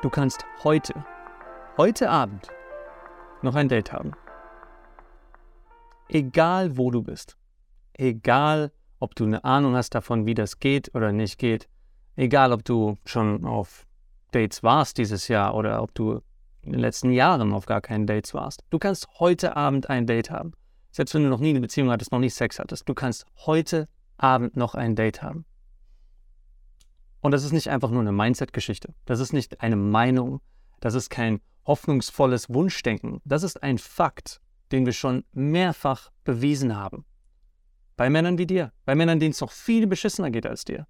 Du kannst heute, heute Abend noch ein Date haben. Egal wo du bist. Egal, ob du eine Ahnung hast davon, wie das geht oder nicht geht. Egal, ob du schon auf Dates warst dieses Jahr oder ob du in den letzten Jahren auf gar keinen Dates warst. Du kannst heute Abend ein Date haben. Selbst wenn du noch nie eine Beziehung hattest, noch nie Sex hattest. Du kannst heute Abend noch ein Date haben. Und das ist nicht einfach nur eine Mindset-Geschichte. Das ist nicht eine Meinung. Das ist kein hoffnungsvolles Wunschdenken. Das ist ein Fakt, den wir schon mehrfach bewiesen haben. Bei Männern wie dir, bei Männern, denen es noch viel beschissener geht als dir.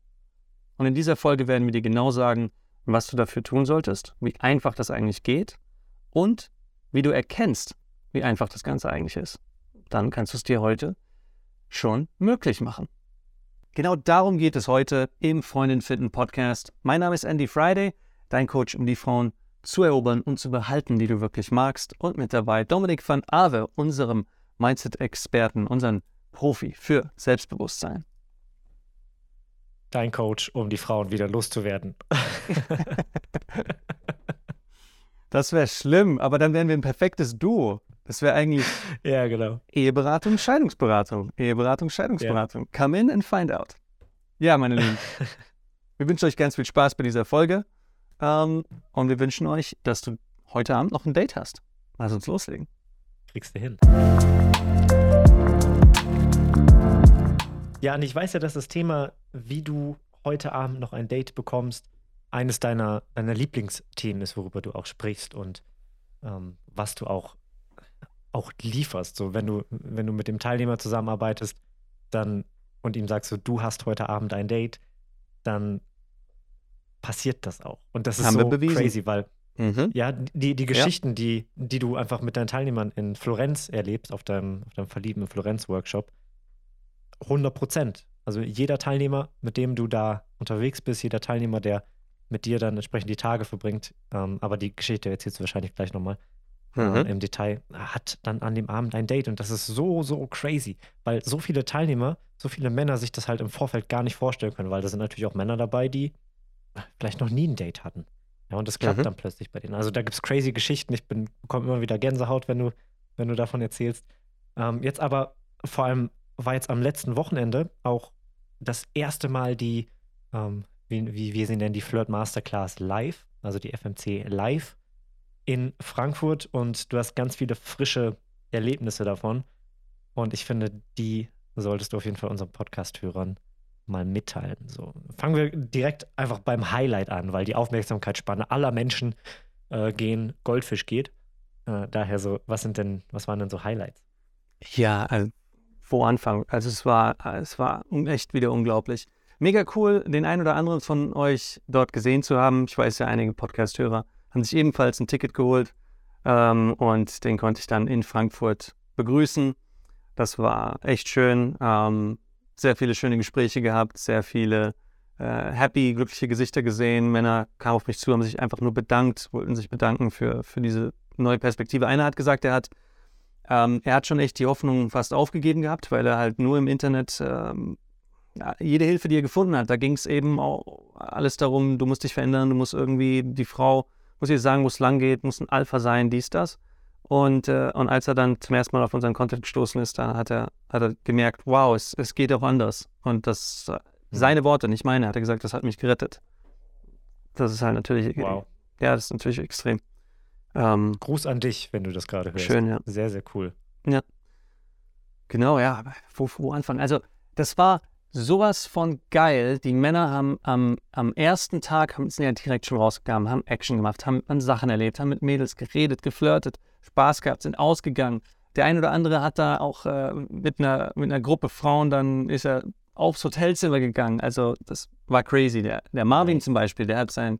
Und in dieser Folge werden wir dir genau sagen, was du dafür tun solltest, wie einfach das eigentlich geht und wie du erkennst, wie einfach das Ganze eigentlich ist. Dann kannst du es dir heute schon möglich machen. Genau darum geht es heute im Freundin Finden Podcast. Mein Name ist Andy Friday, dein Coach, um die Frauen zu erobern und zu behalten, die du wirklich magst. Und mit dabei Dominik van Awe, unserem Mindset-Experten, unseren Profi für Selbstbewusstsein. Dein Coach, um die Frauen wieder loszuwerden. das wäre schlimm, aber dann wären wir ein perfektes Duo. Das wäre eigentlich ja, genau. Eheberatung, Scheidungsberatung. Eheberatung, Scheidungsberatung. Ja. Come in and find out. Ja, meine Lieben. wir wünschen euch ganz viel Spaß bei dieser Folge. Ähm, und wir wünschen euch, dass du heute Abend noch ein Date hast. Lass uns loslegen. Kriegst du hin. Ja, und ich weiß ja, dass das Thema, wie du heute Abend noch ein Date bekommst, eines deiner, deiner Lieblingsthemen ist, worüber du auch sprichst und ähm, was du auch auch lieferst. So, wenn du, wenn du mit dem Teilnehmer zusammenarbeitest, dann und ihm sagst, so, du hast heute Abend ein Date, dann passiert das auch. Und das ist Haben so crazy, weil mhm. ja, die, die Geschichten, ja. die, die du einfach mit deinen Teilnehmern in Florenz erlebst, auf deinem, auf deinem Verlieben Florenz-Workshop, 100 Prozent. Also jeder Teilnehmer, mit dem du da unterwegs bist, jeder Teilnehmer, der mit dir dann entsprechend die Tage verbringt, ähm, aber die Geschichte erzählst du wahrscheinlich gleich nochmal, mhm. äh, im Detail, hat dann an dem Abend ein Date. Und das ist so, so crazy, weil so viele Teilnehmer, so viele Männer sich das halt im Vorfeld gar nicht vorstellen können, weil da sind natürlich auch Männer dabei, die vielleicht noch nie ein Date hatten. Ja, und das klappt mhm. dann plötzlich bei denen. Also da gibt es crazy Geschichten. Ich bekomme immer wieder Gänsehaut, wenn du, wenn du davon erzählst. Ähm, jetzt aber vor allem war jetzt am letzten Wochenende auch das erste Mal die, ähm, wie, wie wir sie nennen, die Flirt Masterclass live, also die FMC live in Frankfurt und du hast ganz viele frische Erlebnisse davon. Und ich finde, die solltest du auf jeden Fall unseren Podcast-Hörern mal mitteilen. So, fangen wir direkt einfach beim Highlight an, weil die Aufmerksamkeitsspanne aller Menschen äh, gehen, Goldfisch geht. Äh, daher so, was sind denn, was waren denn so Highlights? Ja, also, wo anfangen? Also es war, es war echt wieder unglaublich. Mega cool, den einen oder anderen von euch dort gesehen zu haben. Ich weiß ja, einige Podcast-Hörer haben sich ebenfalls ein Ticket geholt ähm, und den konnte ich dann in Frankfurt begrüßen. Das war echt schön. Ähm, sehr viele schöne Gespräche gehabt, sehr viele äh, happy, glückliche Gesichter gesehen. Männer kamen auf mich zu, haben sich einfach nur bedankt, wollten sich bedanken für, für diese neue Perspektive. Einer hat gesagt, er hat, ähm, er hat schon echt die Hoffnung fast aufgegeben gehabt, weil er halt nur im Internet ähm, jede Hilfe, die er gefunden hat, da ging es eben auch alles darum, du musst dich verändern, du musst irgendwie die Frau muss ich sagen, wo es lang geht, muss ein Alpha sein, dies, das. Und, äh, und als er dann zum ersten Mal auf unseren Content gestoßen ist, da hat er, hat er gemerkt, wow, es, es geht auch anders. Und das, äh, hm. seine Worte, nicht meine, hat er gesagt, das hat mich gerettet. Das ist halt natürlich, wow. ja, das ist natürlich extrem. Ähm, Gruß an dich, wenn du das gerade hörst. Schön, ja. Sehr, sehr cool. Ja. Genau, ja. Wo, wo anfangen? Also, das war sowas von geil. Die Männer haben am, am ersten Tag, haben, sind ja direkt schon rausgegangen, haben Action gemacht, haben, haben Sachen erlebt, haben mit Mädels geredet, geflirtet, Spaß gehabt, sind ausgegangen. Der eine oder andere hat da auch äh, mit, einer, mit einer Gruppe Frauen, dann ist er aufs Hotelzimmer gegangen. Also das war crazy. Der, der Marvin zum Beispiel, der hat sein,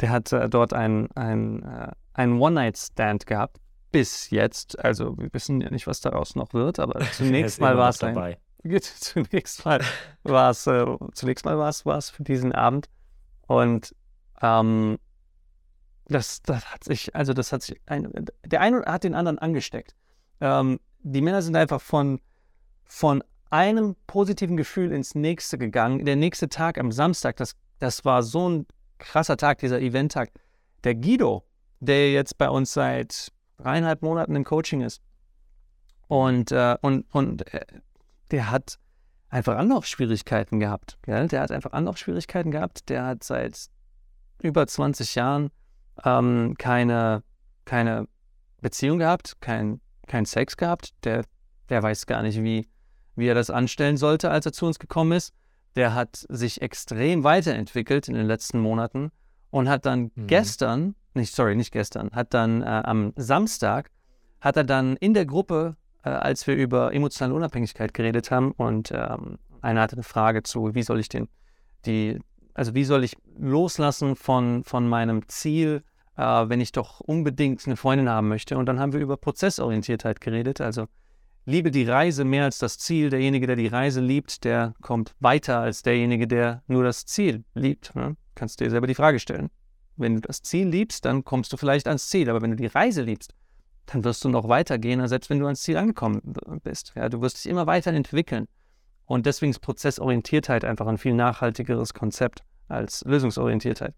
der hat äh, dort einen äh, einen One-Night-Stand gehabt. Bis jetzt. Also wir wissen ja nicht, was daraus noch wird, aber zunächst mal war es ein, zunächst mal war es, äh, zunächst mal war es, war es für diesen Abend. Und ähm, das, das hat sich, also das hat sich, ein, der eine hat den anderen angesteckt. Ähm, die Männer sind einfach von, von einem positiven Gefühl ins nächste gegangen. Der nächste Tag am Samstag, das, das war so ein krasser Tag, dieser Eventtag. der Guido, der jetzt bei uns seit dreieinhalb Monaten im Coaching ist. Und, äh, und, und äh, der hat einfach Anlaufschwierigkeiten gehabt. Gell? Der hat einfach Anlaufschwierigkeiten gehabt. Der hat seit über 20 Jahren ähm, keine, keine Beziehung gehabt, kein, kein Sex gehabt. Der, der weiß gar nicht, wie, wie er das anstellen sollte, als er zu uns gekommen ist. Der hat sich extrem weiterentwickelt in den letzten Monaten und hat dann mhm. gestern, nicht, sorry, nicht gestern, hat dann äh, am Samstag, hat er dann in der Gruppe, äh, als wir über emotionale Unabhängigkeit geredet haben und ähm, einer hatte eine Frage zu, wie soll ich den, die, also wie soll ich loslassen von, von meinem Ziel, äh, wenn ich doch unbedingt eine Freundin haben möchte. Und dann haben wir über Prozessorientiertheit geredet, also liebe die Reise mehr als das Ziel. Derjenige, der die Reise liebt, der kommt weiter als derjenige, der nur das Ziel liebt. Ne? Kannst du dir selber die Frage stellen. Wenn du das Ziel liebst, dann kommst du vielleicht ans Ziel. Aber wenn du die Reise liebst, dann wirst du noch weitergehen, selbst wenn du ans Ziel angekommen bist. Ja, du wirst dich immer weiterentwickeln. Und deswegen ist Prozessorientiertheit einfach ein viel nachhaltigeres Konzept als Lösungsorientiertheit.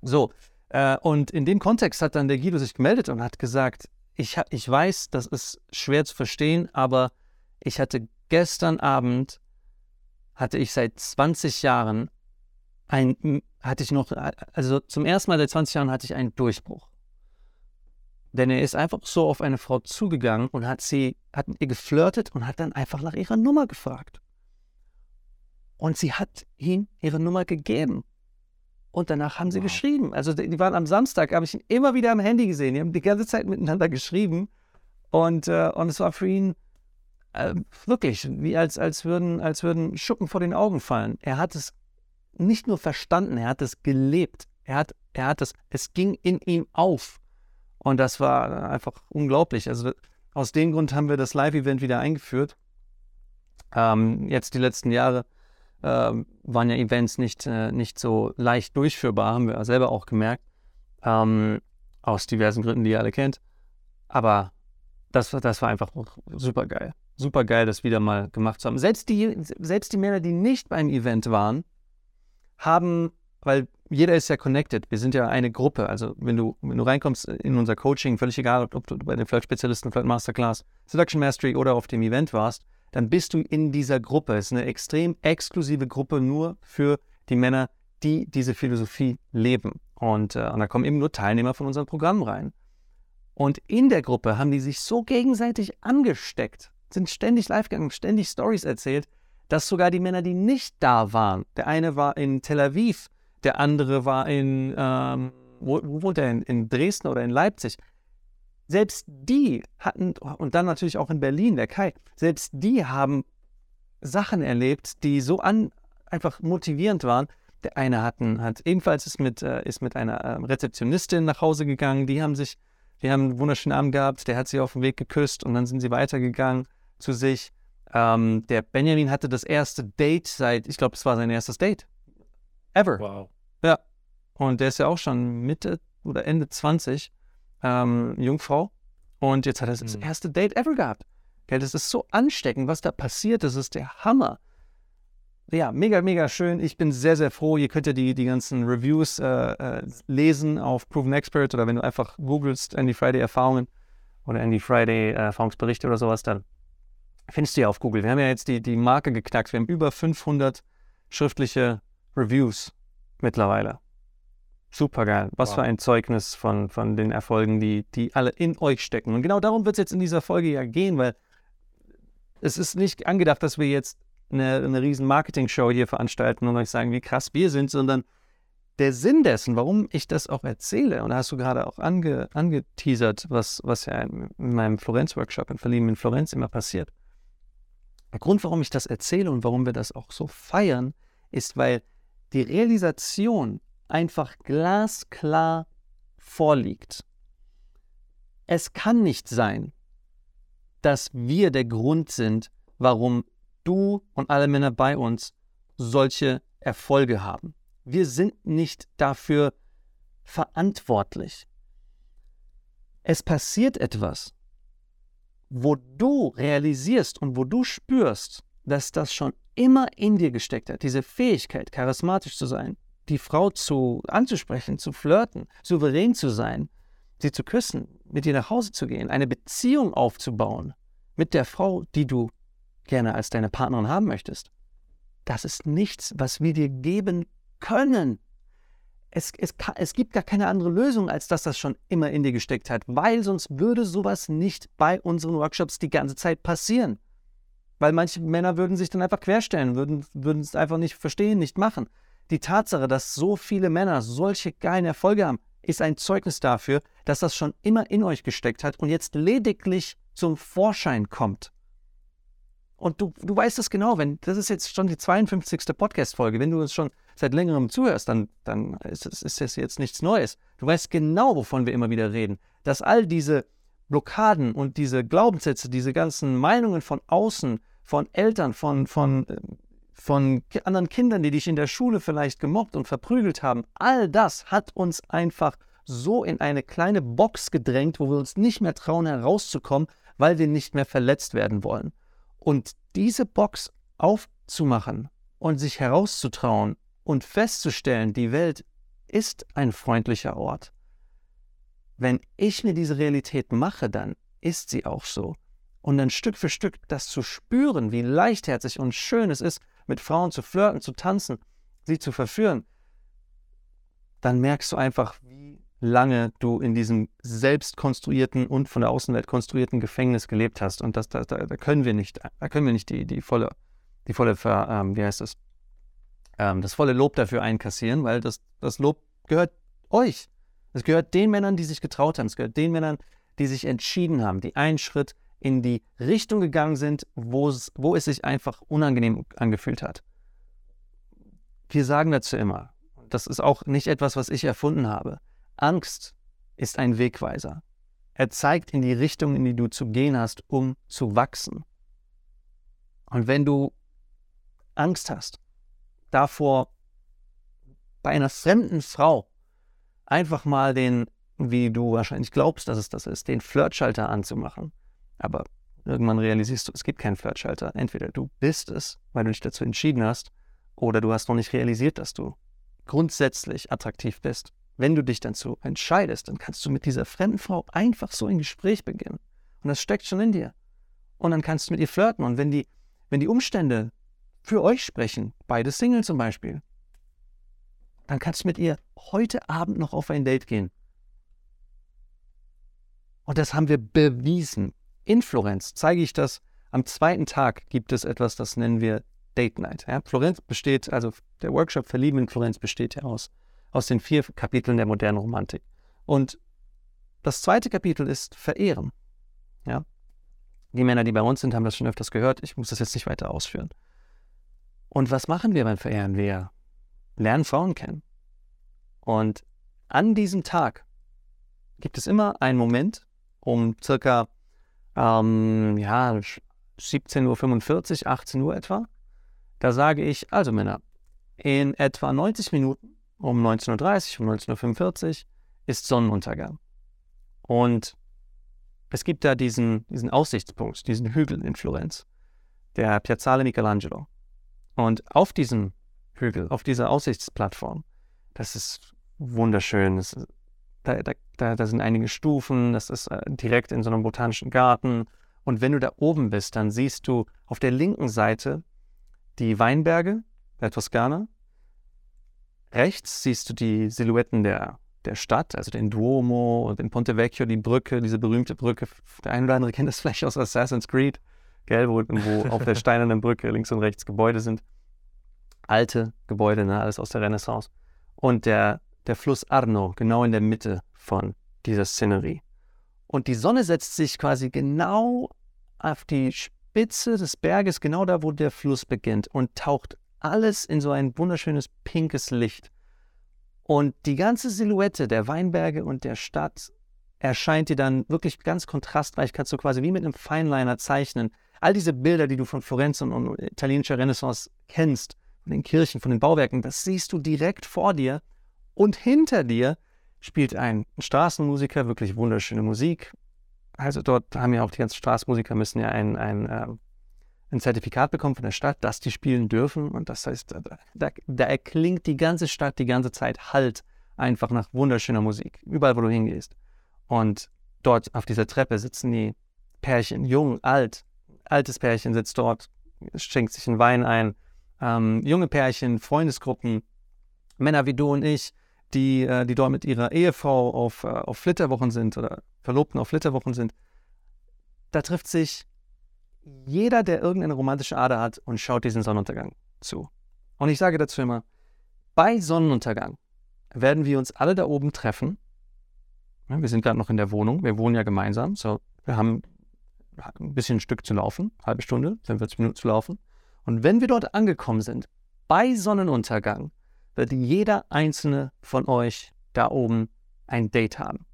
So, äh, und in dem Kontext hat dann der Guido sich gemeldet und hat gesagt, ich, ich weiß, das ist schwer zu verstehen, aber ich hatte gestern Abend, hatte ich seit 20 Jahren ein, hatte ich noch, also zum ersten Mal seit 20 Jahren hatte ich einen Durchbruch. Denn er ist einfach so auf eine Frau zugegangen und hat sie, hat mit ihr geflirtet und hat dann einfach nach ihrer Nummer gefragt. Und sie hat ihm ihre Nummer gegeben. Und danach haben sie wow. geschrieben. Also die waren am Samstag, habe ich ihn immer wieder am Handy gesehen. Die haben die ganze Zeit miteinander geschrieben. Und, äh, und es war für ihn äh, wirklich wie als, als, würden, als würden Schuppen vor den Augen fallen. Er hat es nicht nur verstanden, er hat es gelebt. Er hat, er hat es, es ging in ihm auf. Und das war einfach unglaublich. Also aus dem Grund haben wir das Live-Event wieder eingeführt. Ähm, jetzt die letzten Jahre äh, waren ja Events nicht, äh, nicht so leicht durchführbar, haben wir selber auch gemerkt. Ähm, aus diversen Gründen, die ihr alle kennt. Aber das, das war einfach super geil. Super geil, das wieder mal gemacht zu haben. Selbst die, selbst die Männer, die nicht beim Event waren, haben, weil jeder ist ja connected. Wir sind ja eine Gruppe. Also wenn du, wenn du reinkommst in unser Coaching, völlig egal, ob du bei den Flirt-Spezialisten, Flirt-Masterclass, Seduction Mastery oder auf dem Event warst, dann bist du in dieser Gruppe. Es ist eine extrem exklusive Gruppe nur für die Männer, die diese Philosophie leben. Und, äh, und da kommen eben nur Teilnehmer von unserem Programm rein. Und in der Gruppe haben die sich so gegenseitig angesteckt, sind ständig live gegangen, ständig Stories erzählt, dass sogar die Männer, die nicht da waren, der eine war in Tel Aviv, der andere war in, ähm, wo, wo wohnt er, in, in Dresden oder in Leipzig, selbst die hatten, und dann natürlich auch in Berlin, der Kai, selbst die haben Sachen erlebt, die so an, einfach motivierend waren. Der eine hatten, hat ebenfalls ist mit, äh, ist mit einer äh, Rezeptionistin nach Hause gegangen, die haben sich, die haben einen wunderschönen Abend gehabt, der hat sie auf dem Weg geküsst und dann sind sie weitergegangen zu sich. Ähm, der Benjamin hatte das erste Date seit, ich glaube, es war sein erstes Date. Ever. Wow. Ja. Und der ist ja auch schon Mitte oder Ende 20 ähm, Jungfrau. Und jetzt hat er das mhm. erste Date ever gehabt. Gell, das ist so ansteckend, was da passiert. Das ist der Hammer. Ja, mega, mega schön. Ich bin sehr, sehr froh. Ihr könnt ja die, die ganzen Reviews äh, äh, lesen auf Proven Expert oder wenn du einfach googelst Andy Friday Erfahrungen oder Andy Friday äh, Erfahrungsberichte oder sowas, dann findest du ja auf Google. Wir haben ja jetzt die, die Marke geknackt. Wir haben über 500 schriftliche Reviews mittlerweile. Super geil. Was wow. für ein Zeugnis von, von den Erfolgen, die, die alle in euch stecken. Und genau darum wird es jetzt in dieser Folge ja gehen, weil es ist nicht angedacht, dass wir jetzt eine, eine riesen Marketing-Show hier veranstalten und euch sagen, wie krass wir sind, sondern der Sinn dessen, warum ich das auch erzähle, und da hast du gerade auch ange, angeteasert, was, was ja in meinem Florenz-Workshop in Verlieben in Florenz immer passiert. Der Grund, warum ich das erzähle und warum wir das auch so feiern, ist, weil die Realisation einfach glasklar vorliegt. Es kann nicht sein, dass wir der Grund sind, warum du und alle Männer bei uns solche Erfolge haben. Wir sind nicht dafür verantwortlich. Es passiert etwas, wo du realisierst und wo du spürst, dass das schon immer in dir gesteckt hat, diese Fähigkeit, charismatisch zu sein, die Frau zu anzusprechen, zu flirten, souverän zu sein, sie zu küssen, mit ihr nach Hause zu gehen, eine Beziehung aufzubauen mit der Frau, die du gerne als deine Partnerin haben möchtest. Das ist nichts, was wir dir geben können. Es, es, es gibt gar keine andere Lösung, als dass das schon immer in dir gesteckt hat, weil sonst würde sowas nicht bei unseren Workshops die ganze Zeit passieren. Weil manche Männer würden sich dann einfach querstellen, würden, würden es einfach nicht verstehen, nicht machen. Die Tatsache, dass so viele Männer solche geilen Erfolge haben, ist ein Zeugnis dafür, dass das schon immer in euch gesteckt hat und jetzt lediglich zum Vorschein kommt. Und du, du weißt es genau, wenn das ist jetzt schon die 52. Podcast-Folge, wenn du uns schon seit längerem zuhörst, dann, dann ist, es, ist das jetzt nichts Neues. Du weißt genau, wovon wir immer wieder reden, dass all diese Blockaden und diese Glaubenssätze, diese ganzen Meinungen von außen, von Eltern, von, von äh, von anderen Kindern, die dich in der Schule vielleicht gemobbt und verprügelt haben, all das hat uns einfach so in eine kleine Box gedrängt, wo wir uns nicht mehr trauen herauszukommen, weil wir nicht mehr verletzt werden wollen. Und diese Box aufzumachen und sich herauszutrauen und festzustellen, die Welt ist ein freundlicher Ort. Wenn ich mir diese Realität mache, dann ist sie auch so. Und dann Stück für Stück das zu spüren, wie leichtherzig und schön es ist, mit Frauen zu flirten, zu tanzen, sie zu verführen, dann merkst du einfach, wie lange du in diesem selbst konstruierten und von der Außenwelt konstruierten Gefängnis gelebt hast. Und das, da, da, da können wir nicht, da können wir nicht die, die volle, die volle, ähm, wie heißt das, ähm, das volle Lob dafür einkassieren, weil das, das Lob gehört euch. Es gehört den Männern, die sich getraut haben. Es gehört den Männern, die sich entschieden haben, die einen Schritt in die Richtung gegangen sind, wo es, wo es sich einfach unangenehm angefühlt hat. Wir sagen dazu immer, das ist auch nicht etwas, was ich erfunden habe. Angst ist ein Wegweiser. Er zeigt in die Richtung, in die du zu gehen hast, um zu wachsen. Und wenn du Angst hast, davor bei einer fremden Frau einfach mal den, wie du wahrscheinlich glaubst, dass es das ist, den Flirtschalter anzumachen, aber irgendwann realisierst du, es gibt keinen Flirtschalter. Entweder du bist es, weil du dich dazu entschieden hast, oder du hast noch nicht realisiert, dass du grundsätzlich attraktiv bist. Wenn du dich dazu entscheidest, dann kannst du mit dieser fremden Frau einfach so ein Gespräch beginnen. Und das steckt schon in dir. Und dann kannst du mit ihr flirten. Und wenn die, wenn die Umstände für euch sprechen, beide Single zum Beispiel, dann kannst du mit ihr heute Abend noch auf ein Date gehen. Und das haben wir bewiesen. In Florenz zeige ich das. Am zweiten Tag gibt es etwas, das nennen wir Date Night. Ja, Florenz besteht, also der Workshop Verlieben in Florenz besteht ja aus, aus den vier Kapiteln der modernen Romantik. Und das zweite Kapitel ist Verehren. Ja? Die Männer, die bei uns sind, haben das schon öfters gehört. Ich muss das jetzt nicht weiter ausführen. Und was machen wir beim Verehren? Wir lernen Frauen kennen. Und an diesem Tag gibt es immer einen Moment um circa ähm, ja, 17.45 Uhr, 18 Uhr etwa. Da sage ich, also Männer, in etwa 90 Minuten um 19.30 Uhr, um 19.45 Uhr ist Sonnenuntergang. Und es gibt da diesen, diesen Aussichtspunkt, diesen Hügel in Florenz, der Piazzale Michelangelo. Und auf diesem Hügel, auf dieser Aussichtsplattform, das ist wunderschön. Ist da, da, da sind einige Stufen, das ist äh, direkt in so einem botanischen Garten. Und wenn du da oben bist, dann siehst du auf der linken Seite die Weinberge der Toskana. Rechts siehst du die Silhouetten der, der Stadt, also den Duomo, den Ponte Vecchio, die Brücke, diese berühmte Brücke. Der eine oder andere kennt das vielleicht aus Assassin's Creed, gell, wo, wo auf der steinernen Brücke links und rechts Gebäude sind. Alte Gebäude, ne, alles aus der Renaissance. Und der der Fluss Arno genau in der Mitte von dieser Szenerie. Und die Sonne setzt sich quasi genau auf die Spitze des Berges, genau da, wo der Fluss beginnt und taucht alles in so ein wunderschönes pinkes Licht. Und die ganze Silhouette der Weinberge und der Stadt erscheint dir dann wirklich ganz kontrastreich, kannst du quasi wie mit einem Feinliner zeichnen. All diese Bilder, die du von Florenz und italienischer Renaissance kennst, von den Kirchen, von den Bauwerken, das siehst du direkt vor dir und hinter dir spielt ein Straßenmusiker wirklich wunderschöne Musik. Also dort haben ja auch die ganzen Straßenmusiker müssen ja ein, ein, äh, ein Zertifikat bekommen von der Stadt, dass die spielen dürfen. Und das heißt, da, da, da erklingt die ganze Stadt die ganze Zeit halt einfach nach wunderschöner Musik, überall, wo du hingehst. Und dort auf dieser Treppe sitzen die Pärchen, jung, alt. Altes Pärchen sitzt dort, schenkt sich einen Wein ein. Ähm, junge Pärchen, Freundesgruppen, Männer wie du und ich, die, äh, die dort mit ihrer Ehefrau auf, äh, auf Flitterwochen sind oder Verlobten auf Flitterwochen sind. Da trifft sich jeder, der irgendeine romantische Ader hat und schaut diesen Sonnenuntergang zu. Und ich sage dazu immer, bei Sonnenuntergang werden wir uns alle da oben treffen. Wir sind gerade noch in der Wohnung, wir wohnen ja gemeinsam, so wir haben ein bisschen ein Stück zu laufen, halbe Stunde, 45 Minuten zu laufen. Und wenn wir dort angekommen sind, bei Sonnenuntergang, wird jeder einzelne von euch da oben ein Date haben.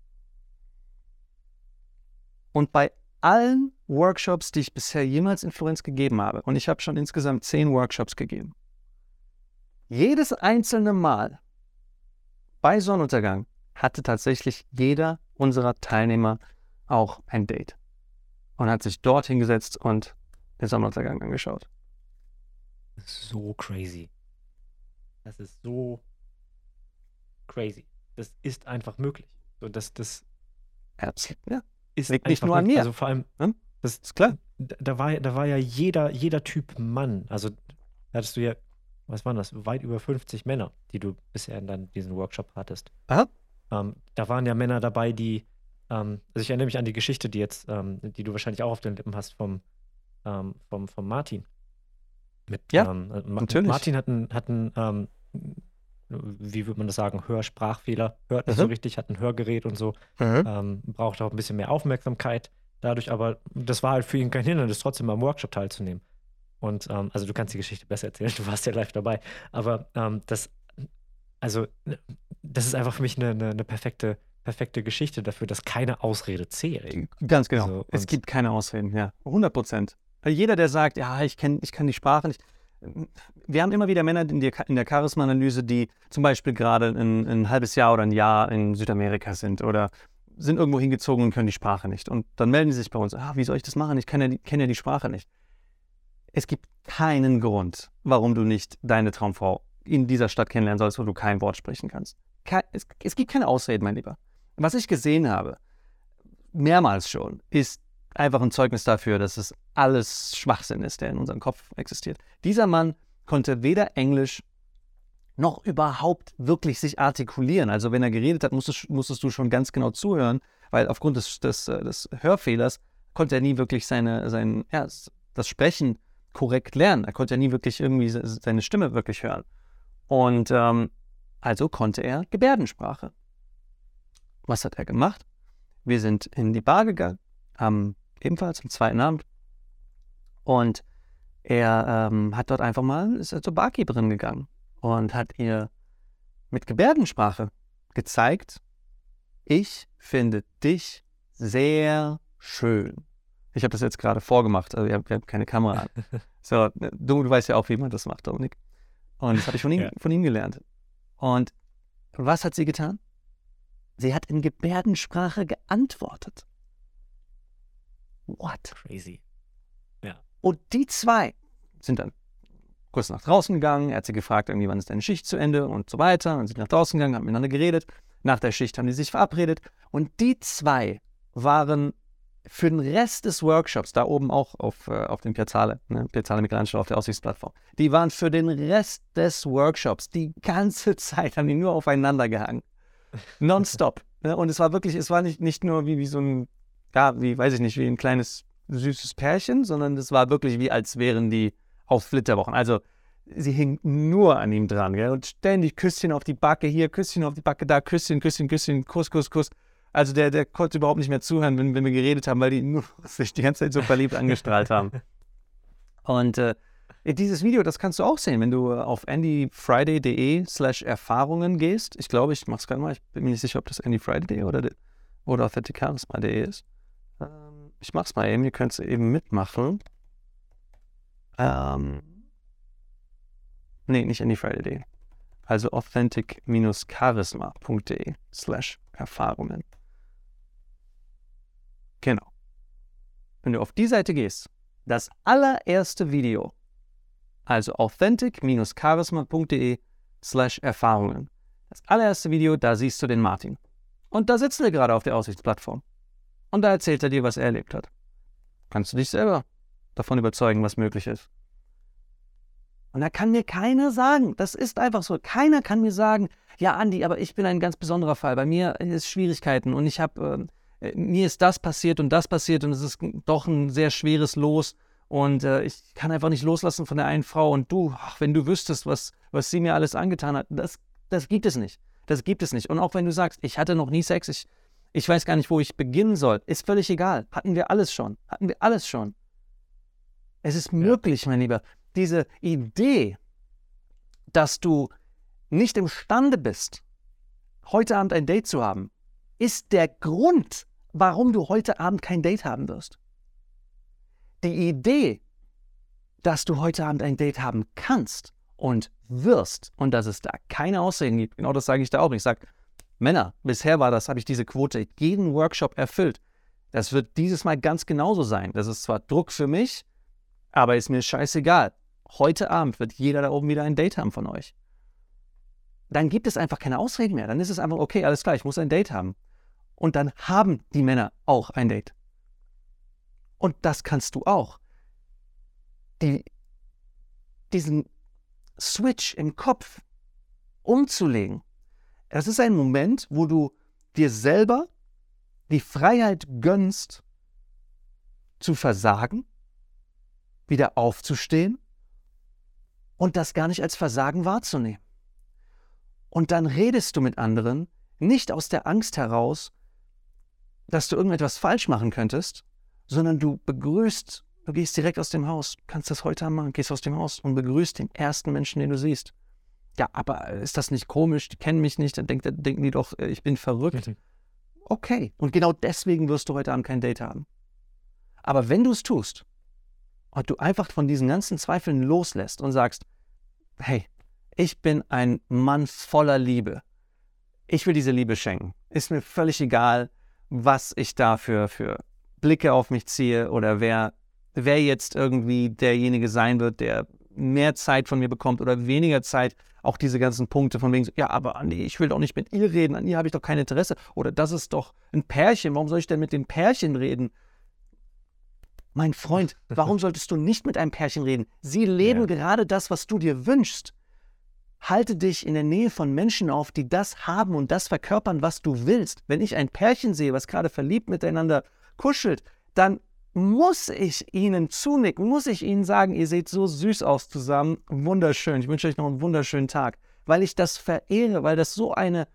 Und bei allen Workshops, die ich bisher jemals in Florenz gegeben habe, und ich habe schon insgesamt zehn Workshops gegeben, jedes einzelne Mal bei Sonnenuntergang hatte tatsächlich jeder unserer Teilnehmer auch ein Date und hat sich dort hingesetzt und den Sonnenuntergang angeschaut. So crazy. Das ist so crazy. Das ist einfach möglich. So, das, das ja. ist Liegt nicht nur an mir. Also vor allem, hm? das ist klar. Da war, da war ja jeder, jeder Typ Mann. Also hattest du ja, was waren das, weit über 50 Männer, die du bisher in dann diesen Workshop hattest. Aha. Ähm, da waren ja Männer dabei, die, ähm, also ich erinnere mich an die Geschichte, die jetzt, ähm, die du wahrscheinlich auch auf den Lippen hast vom, ähm, vom, vom Martin. Mit, ja, ähm, natürlich. Martin hat einen, hat einen ähm, wie würde man das sagen, Hörsprachfehler, hört nicht mhm. so richtig, hat ein Hörgerät und so, mhm. ähm, braucht auch ein bisschen mehr Aufmerksamkeit dadurch, aber das war halt für ihn kein Hindernis, trotzdem am Workshop teilzunehmen. Und ähm, also du kannst die Geschichte besser erzählen, du warst ja live dabei, aber ähm, das, also das ist einfach für mich eine, eine, eine, perfekte, perfekte Geschichte dafür, dass keine Ausrede zählt. Ganz genau. So, es gibt keine Ausreden, ja, 100 Prozent. Jeder, der sagt, ja, ich, kenn, ich kann die Sprache nicht, wir haben immer wieder Männer in der, in der Charisma-Analyse, die zum Beispiel gerade ein, ein, halbes Jahr oder ein Jahr in Südamerika sind oder sind irgendwo hingezogen und können die Sprache nicht. Und dann melden sie sich bei uns, ah, wie soll ich das machen? Ich kenne ja, kenn ja die Sprache nicht. Es gibt keinen Grund, warum du nicht deine Traumfrau in dieser Stadt kennenlernen sollst, wo du kein Wort sprechen kannst. es, es gibt keine Ausreden, mein Lieber. Was ich gesehen habe, mehrmals schon, ist einfach ein Zeugnis dafür, dass es alles Schwachsinn ist, der in unserem Kopf existiert. Dieser Mann konnte weder Englisch noch überhaupt wirklich sich artikulieren. Also wenn er geredet hat, musstest, musstest du schon ganz genau zuhören, weil aufgrund des, des, äh, des Hörfehlers konnte er nie wirklich seine, sein, ja, das Sprechen korrekt lernen. Er konnte ja nie wirklich irgendwie seine Stimme wirklich hören. Und ähm, also konnte er Gebärdensprache. Was hat er gemacht? Wir sind in die Bar gegangen, haben ebenfalls am zweiten Abend. Und er ähm, hat dort einfach mal, ist er zur Barkeeperin gegangen und hat ihr mit Gebärdensprache gezeigt, ich finde dich sehr schön. Ich habe das jetzt gerade vorgemacht, also wir haben, keine Kamera an. So, du, du, weißt ja auch, wie man das macht, Dominik. Und das habe ich von ihm, ja. von ihm gelernt. Und was hat sie getan? Sie hat in Gebärdensprache geantwortet. What? Crazy. Ja. Und die zwei sind dann kurz nach draußen gegangen. Er hat sie gefragt, irgendwie, wann ist deine Schicht zu Ende und so weiter. Und sind nach draußen gegangen, haben miteinander geredet. Nach der Schicht haben die sich verabredet. Und die zwei waren für den Rest des Workshops, da oben auch auf, äh, auf dem Piazzale, ne, Piazzale Michelangelo auf der Aussichtsplattform, die waren für den Rest des Workshops die ganze Zeit, haben die nur aufeinander gehangen. Nonstop. ne? Und es war wirklich, es war nicht, nicht nur wie, wie so ein ja, wie, weiß ich nicht, wie ein kleines süßes Pärchen, sondern das war wirklich wie, als wären die auf Flitterwochen. Also sie hing nur an ihm dran, gell? Und ständig Küsschen auf die Backe hier, Küsschen auf die Backe da, Küsschen, Küsschen, Küsschen, Kuss, Kuss, Kuss. Also der, der konnte überhaupt nicht mehr zuhören, wenn, wenn wir geredet haben, weil die nur sich die ganze Zeit so verliebt angestrahlt haben. Und äh, dieses Video, das kannst du auch sehen, wenn du auf andyfriday.de slash Erfahrungen gehst. Ich glaube, ich mach's gerade mal. Ich bin mir nicht sicher, ob das andyfriday.de oder, oder authenticcharisma.de ist. Ähm, ich mach's mal eben, ihr könnt es eben mitmachen. Ähm, nee, nicht AnyFriday.de. Also authentic-charisma.de slash Erfahrungen. Genau. Wenn du auf die Seite gehst, das allererste Video, also authentic-charisma.de slash Erfahrungen. Das allererste Video, da siehst du den Martin. Und da sitzen wir gerade auf der Aussichtsplattform. Und da erzählt er dir, was er erlebt hat. Kannst du dich selber davon überzeugen, was möglich ist. Und da kann mir keiner sagen, das ist einfach so, keiner kann mir sagen, ja, Andi, aber ich bin ein ganz besonderer Fall. Bei mir ist Schwierigkeiten und ich habe, äh, mir ist das passiert und das passiert und es ist doch ein sehr schweres Los und äh, ich kann einfach nicht loslassen von der einen Frau und du, ach, wenn du wüsstest, was, was sie mir alles angetan hat, das, das gibt es nicht. Das gibt es nicht. Und auch wenn du sagst, ich hatte noch nie Sex, ich, ich weiß gar nicht, wo ich beginnen soll, ist völlig egal. Hatten wir alles schon. Hatten wir alles schon. Es ist möglich, mein Lieber. Diese Idee, dass du nicht imstande bist, heute Abend ein Date zu haben, ist der Grund, warum du heute Abend kein Date haben wirst. Die Idee, dass du heute Abend ein Date haben kannst und wirst und dass es da keine Ausreden gibt, genau das sage ich da auch. Ich sage, Männer, bisher war das, habe ich diese Quote jeden Workshop erfüllt. Das wird dieses Mal ganz genauso sein. Das ist zwar Druck für mich, aber ist mir scheißegal. Heute Abend wird jeder da oben wieder ein Date haben von euch. Dann gibt es einfach keine Ausreden mehr. Dann ist es einfach, okay, alles klar, ich muss ein Date haben. Und dann haben die Männer auch ein Date. Und das kannst du auch. Die, diesen Switch im Kopf umzulegen, das ist ein Moment, wo du dir selber die Freiheit gönnst, zu versagen, wieder aufzustehen und das gar nicht als Versagen wahrzunehmen. Und dann redest du mit anderen nicht aus der Angst heraus, dass du irgendetwas falsch machen könntest, sondern du begrüßt, du gehst direkt aus dem Haus, kannst das heute machen, gehst aus dem Haus und begrüßt den ersten Menschen, den du siehst. Ja, aber ist das nicht komisch? Die kennen mich nicht, dann denken, denken die doch, äh, ich bin verrückt. Okay, und genau deswegen wirst du heute Abend kein Date haben. Aber wenn du es tust und du einfach von diesen ganzen Zweifeln loslässt und sagst, hey, ich bin ein Mann voller Liebe. Ich will diese Liebe schenken. Ist mir völlig egal, was ich dafür für Blicke auf mich ziehe oder wer, wer jetzt irgendwie derjenige sein wird, der mehr Zeit von mir bekommt oder weniger Zeit, auch diese ganzen Punkte von wegen, ja, aber Andi, ich will doch nicht mit ihr reden, an ihr habe ich doch kein Interesse. Oder das ist doch ein Pärchen, warum soll ich denn mit dem Pärchen reden? Mein Freund, warum solltest du nicht mit einem Pärchen reden? Sie leben ja. gerade das, was du dir wünschst. Halte dich in der Nähe von Menschen auf, die das haben und das verkörpern, was du willst. Wenn ich ein Pärchen sehe, was gerade verliebt miteinander kuschelt, dann muss ich Ihnen zunicken, muss ich Ihnen sagen, ihr seht so süß aus zusammen, wunderschön. Ich wünsche euch noch einen wunderschönen Tag, weil ich das verehre, weil das so eine,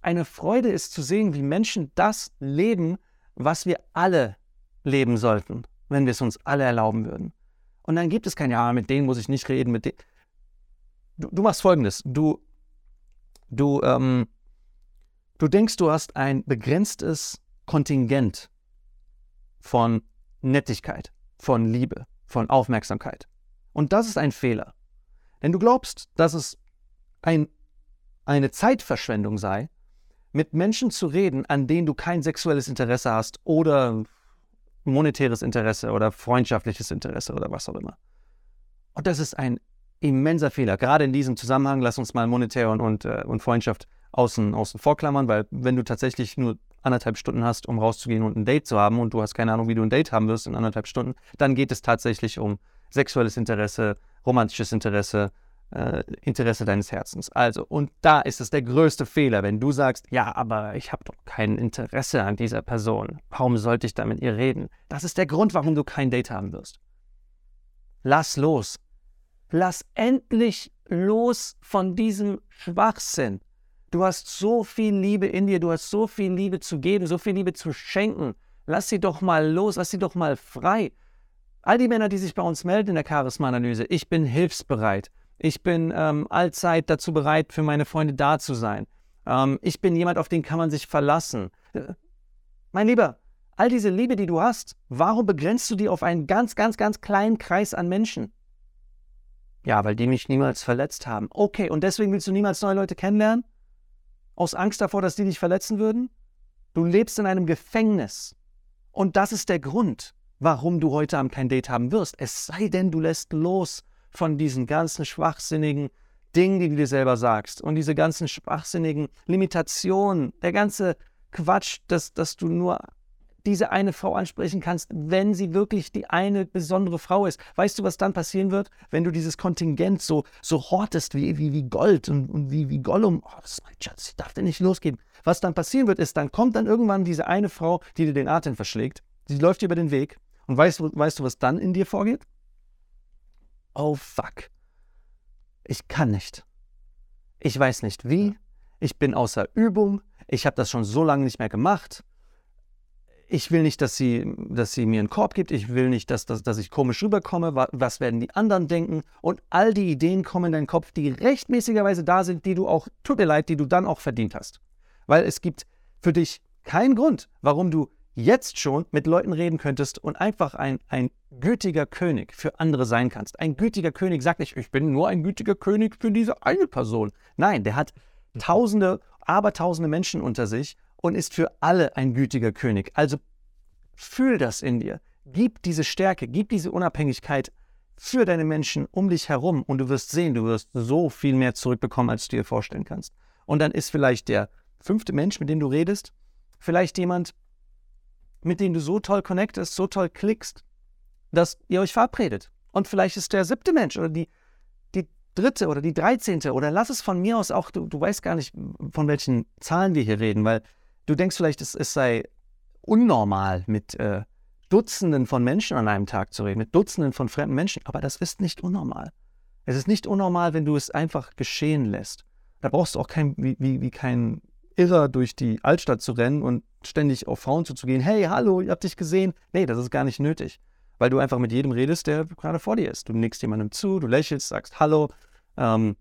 eine Freude ist zu sehen, wie Menschen das leben, was wir alle leben sollten, wenn wir es uns alle erlauben würden. Und dann gibt es kein Ja, mit denen muss ich nicht reden, mit denen. Du, du machst folgendes: Du, du, ähm, du denkst, du hast ein begrenztes Kontingent von Nettigkeit, von Liebe, von Aufmerksamkeit. Und das ist ein Fehler. Denn du glaubst, dass es ein, eine Zeitverschwendung sei, mit Menschen zu reden, an denen du kein sexuelles Interesse hast oder monetäres Interesse oder freundschaftliches Interesse oder was auch immer. Und das ist ein immenser Fehler. Gerade in diesem Zusammenhang, lass uns mal monetär und, und, äh, und Freundschaft außen, außen vorklammern, weil wenn du tatsächlich nur anderthalb Stunden hast, um rauszugehen und ein Date zu haben und du hast keine Ahnung, wie du ein Date haben wirst in anderthalb Stunden, dann geht es tatsächlich um sexuelles Interesse, romantisches Interesse, äh, Interesse deines Herzens. Also, und da ist es der größte Fehler, wenn du sagst, ja, aber ich habe doch kein Interesse an dieser Person. Warum sollte ich da mit ihr reden? Das ist der Grund, warum du kein Date haben wirst. Lass los. Lass endlich los von diesem Schwachsinn. Du hast so viel Liebe in dir, du hast so viel Liebe zu geben, so viel Liebe zu schenken. Lass sie doch mal los, lass sie doch mal frei. All die Männer, die sich bei uns melden in der Charisma-Analyse, ich bin hilfsbereit. Ich bin ähm, allzeit dazu bereit, für meine Freunde da zu sein. Ähm, ich bin jemand, auf den kann man sich verlassen. Äh, mein Lieber, all diese Liebe, die du hast, warum begrenzt du die auf einen ganz, ganz, ganz kleinen Kreis an Menschen? Ja, weil die mich niemals verletzt haben. Okay, und deswegen willst du niemals neue Leute kennenlernen? Aus Angst davor, dass die dich verletzen würden? Du lebst in einem Gefängnis. Und das ist der Grund, warum du heute Abend kein Date haben wirst. Es sei denn, du lässt los von diesen ganzen schwachsinnigen Dingen, die du dir selber sagst und diese ganzen schwachsinnigen Limitationen, der ganze Quatsch, dass, dass du nur diese eine Frau ansprechen kannst, wenn sie wirklich die eine besondere Frau ist. Weißt du, was dann passieren wird, wenn du dieses Kontingent so, so hortest wie, wie, wie Gold und, und wie, wie Gollum? Oh, das ist mein Schatz, ich darf dir nicht losgeben. Was dann passieren wird, ist, dann kommt dann irgendwann diese eine Frau, die dir den Atem verschlägt. Sie läuft dir über den Weg. Und weißt, weißt du, was dann in dir vorgeht? Oh fuck. Ich kann nicht. Ich weiß nicht wie. Ich bin außer Übung. Ich habe das schon so lange nicht mehr gemacht ich will nicht, dass sie, dass sie mir einen Korb gibt, ich will nicht, dass, dass, dass ich komisch rüberkomme, was werden die anderen denken und all die Ideen kommen in deinen Kopf, die rechtmäßigerweise da sind, die du auch, tut mir leid, die du dann auch verdient hast. Weil es gibt für dich keinen Grund, warum du jetzt schon mit Leuten reden könntest und einfach ein, ein gütiger König für andere sein kannst. Ein gütiger König sagt nicht, ich bin nur ein gütiger König für diese eine Person. Nein, der hat tausende, abertausende Menschen unter sich und ist für alle ein gütiger König. Also fühl das in dir. Gib diese Stärke, gib diese Unabhängigkeit für deine Menschen um dich herum und du wirst sehen, du wirst so viel mehr zurückbekommen, als du dir vorstellen kannst. Und dann ist vielleicht der fünfte Mensch, mit dem du redest, vielleicht jemand, mit dem du so toll connectest, so toll klickst, dass ihr euch verabredet. Und vielleicht ist der siebte Mensch oder die, die dritte oder die dreizehnte oder lass es von mir aus auch, du, du weißt gar nicht, von welchen Zahlen wir hier reden, weil Du denkst vielleicht, es, es sei unnormal, mit äh, Dutzenden von Menschen an einem Tag zu reden, mit Dutzenden von fremden Menschen, aber das ist nicht unnormal. Es ist nicht unnormal, wenn du es einfach geschehen lässt. Da brauchst du auch kein, wie, wie, wie kein Irrer durch die Altstadt zu rennen und ständig auf Frauen zuzugehen. Hey, hallo, ich hab dich gesehen. Nee, das ist gar nicht nötig. Weil du einfach mit jedem redest, der gerade vor dir ist. Du nickst jemandem zu, du lächelst, sagst Hallo. Ähm,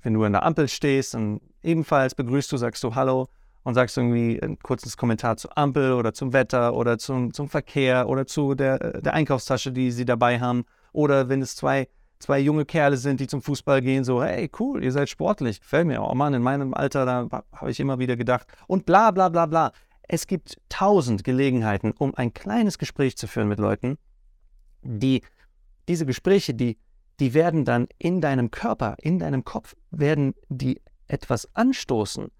wenn du an der Ampel stehst, dann ebenfalls begrüßt du, sagst du Hallo und sagst irgendwie ein kurzes Kommentar zur Ampel oder zum Wetter oder zum, zum Verkehr oder zu der, äh, der Einkaufstasche, die sie dabei haben. Oder wenn es zwei, zwei junge Kerle sind, die zum Fußball gehen, so, hey, cool, ihr seid sportlich, gefällt mir. Oh Mann, in meinem Alter, da habe ich immer wieder gedacht. Und bla bla bla bla. Es gibt tausend Gelegenheiten, um ein kleines Gespräch zu führen mit Leuten, die diese Gespräche, die, die werden dann in deinem Körper, in deinem Kopf, werden die etwas anstoßen,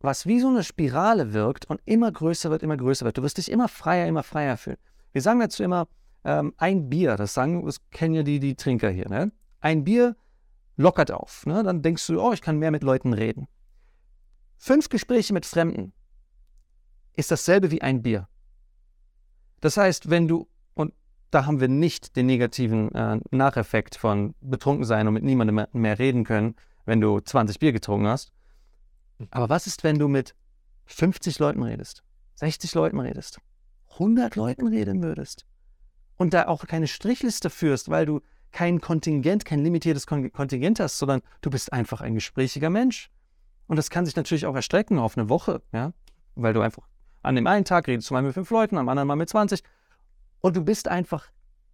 was wie so eine Spirale wirkt und immer größer wird, immer größer wird. Du wirst dich immer freier, immer freier fühlen. Wir sagen dazu immer, ähm, ein Bier, das sagen, das kennen ja die, die Trinker hier, ne? Ein Bier lockert auf. Ne? Dann denkst du, oh, ich kann mehr mit Leuten reden. Fünf Gespräche mit Fremden ist dasselbe wie ein Bier. Das heißt, wenn du, und da haben wir nicht den negativen äh, Nacheffekt von betrunken sein und mit niemandem mehr, mehr reden können, wenn du 20 Bier getrunken hast, aber was ist, wenn du mit 50 Leuten redest, 60 Leuten redest, 100 Leuten reden würdest und da auch keine Strichliste führst, weil du kein Kontingent, kein limitiertes Kontingent hast, sondern du bist einfach ein gesprächiger Mensch. Und das kann sich natürlich auch erstrecken auf eine Woche, ja, weil du einfach an dem einen Tag redest du mal mit fünf Leuten, am anderen mal mit 20 und du bist einfach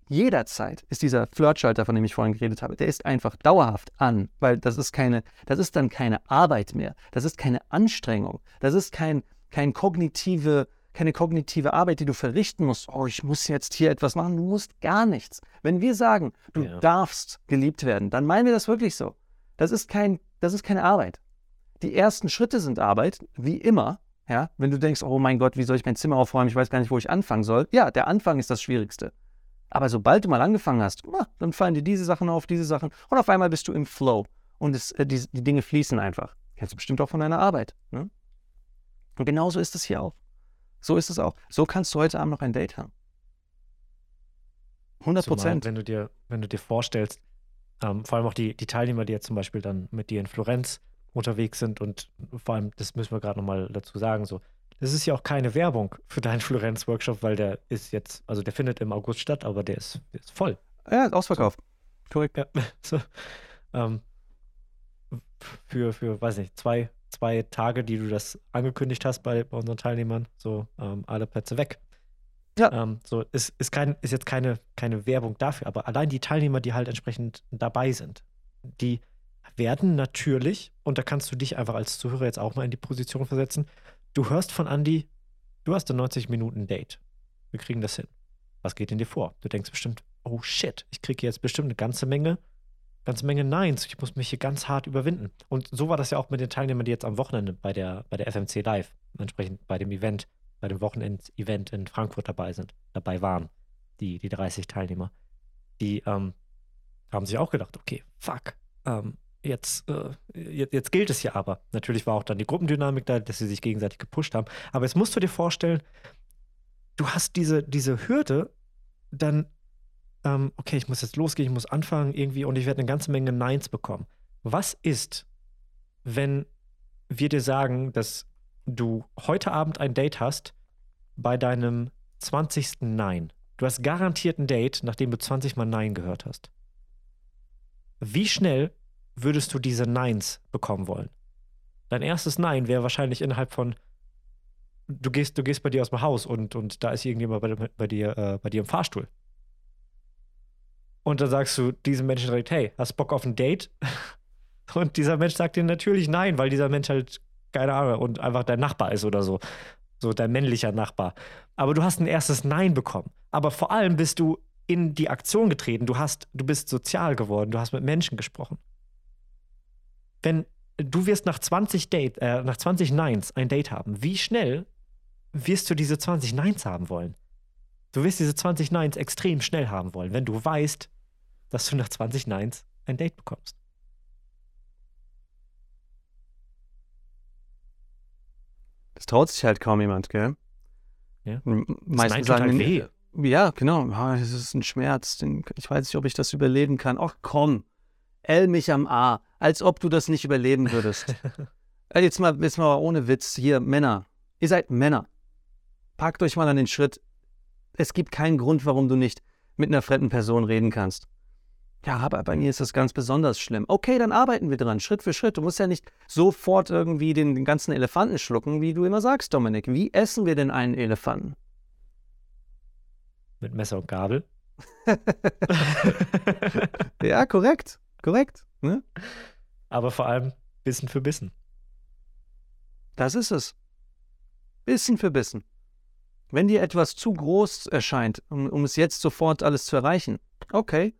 jederzeit ist dieser Flirtschalter, von dem ich vorhin geredet habe, der ist einfach dauerhaft an, weil das ist keine, das ist dann keine Arbeit mehr, das ist keine Anstrengung, das ist kein, kein kognitive, keine kognitive Arbeit, die du verrichten musst. Oh, ich muss jetzt hier etwas machen. Du musst gar nichts. Wenn wir sagen, du ja. darfst geliebt werden, dann meinen wir das wirklich so. Das ist kein, das ist keine Arbeit. Die ersten Schritte sind Arbeit, wie immer. Ja, wenn du denkst, oh mein Gott, wie soll ich mein Zimmer aufräumen? Ich weiß gar nicht, wo ich anfangen soll. Ja, der Anfang ist das Schwierigste. Aber sobald du mal angefangen hast, dann fallen dir diese Sachen auf, diese Sachen und auf einmal bist du im Flow und es, äh, die, die, Dinge fließen einfach. Kennst du bestimmt auch von deiner Arbeit. Ne? Und genauso ist es hier auch. So ist es auch. So kannst du heute Abend noch ein Date haben. 100 Prozent. Wenn du dir, wenn du dir vorstellst, ähm, vor allem auch die, die Teilnehmer, die jetzt zum Beispiel dann mit dir in Florenz unterwegs sind und vor allem, das müssen wir gerade nochmal dazu sagen, so, das ist ja auch keine Werbung für deinen Florenz-Workshop, weil der ist jetzt, also der findet im August statt, aber der ist, der ist voll. Ja, ist ausverkauft. Korrekt. Ja, so, ähm, für, für, weiß nicht, zwei, zwei Tage, die du das angekündigt hast bei, bei unseren Teilnehmern, so ähm, alle Plätze weg. Ja. Ähm, so, ist, ist, kein, ist jetzt keine, keine Werbung dafür, aber allein die Teilnehmer, die halt entsprechend dabei sind, die werden natürlich, und da kannst du dich einfach als Zuhörer jetzt auch mal in die Position versetzen, Du hörst von Andy, du hast ein 90 Minuten Date. Wir kriegen das hin. Was geht in dir vor? Du denkst bestimmt, oh shit, ich kriege jetzt bestimmt eine ganze Menge, ganze Menge Neins. Ich muss mich hier ganz hart überwinden. Und so war das ja auch mit den Teilnehmern, die jetzt am Wochenende bei der, bei der FMC Live, entsprechend bei dem Event, bei dem Wochenend-Event in Frankfurt dabei sind, dabei waren, die, die 30 Teilnehmer. Die ähm, haben sich auch gedacht, okay, fuck, ähm, jetzt, äh, jetzt, jetzt, gilt es ja aber. Natürlich war auch dann die Gruppendynamik da, dass sie sich gegenseitig gepusht haben. Aber jetzt musst du dir vorstellen, du hast diese, diese Hürde, dann, ähm, okay, ich muss jetzt losgehen, ich muss anfangen irgendwie und ich werde eine ganze Menge Neins bekommen. Was ist, wenn wir dir sagen, dass du heute Abend ein Date hast bei deinem 20. Nein? Du hast garantiert ein Date, nachdem du 20 Mal Nein gehört hast. Wie schnell würdest du diese Neins bekommen wollen? Dein erstes Nein wäre wahrscheinlich innerhalb von du gehst, du gehst bei dir aus dem Haus und, und da ist irgendjemand bei, bei, dir, äh, bei dir im Fahrstuhl. Und dann sagst du diesem Menschen direkt, hey, hast Bock auf ein Date? Und dieser Mensch sagt dir natürlich nein, weil dieser Mensch halt, keine Ahnung, und einfach dein Nachbar ist oder so. So dein männlicher Nachbar. Aber du hast ein erstes Nein bekommen. Aber vor allem bist du in die Aktion getreten. Du hast, du bist sozial geworden, du hast mit Menschen gesprochen. Wenn du wirst nach 20 Date, äh, nach 20 Neins ein Date haben, wie schnell wirst du diese 20 Neins haben wollen. Du wirst diese 20 Neins extrem schnell haben wollen, wenn du weißt, dass du nach 20 Neins ein Date bekommst. Das traut sich halt kaum jemand, gell? Ja. Meistens sagen, weh. Ja, genau. Das ist ein Schmerz. Ich weiß nicht, ob ich das überleben kann. Ach komm, L mich am A, als ob du das nicht überleben würdest. jetzt, mal, jetzt mal ohne Witz. Hier, Männer. Ihr seid Männer packt euch mal an den Schritt. Es gibt keinen Grund, warum du nicht mit einer fremden Person reden kannst. Ja, aber bei mir ist das ganz besonders schlimm. Okay, dann arbeiten wir dran, Schritt für Schritt. Du musst ja nicht sofort irgendwie den, den ganzen Elefanten schlucken, wie du immer sagst, Dominik. Wie essen wir denn einen Elefanten? Mit Messer und Gabel. ja, korrekt. Korrekt. Ne? Aber vor allem Bissen für Bissen. Das ist es. Bissen für Bissen. Wenn dir etwas zu groß erscheint, um, um es jetzt sofort alles zu erreichen, okay,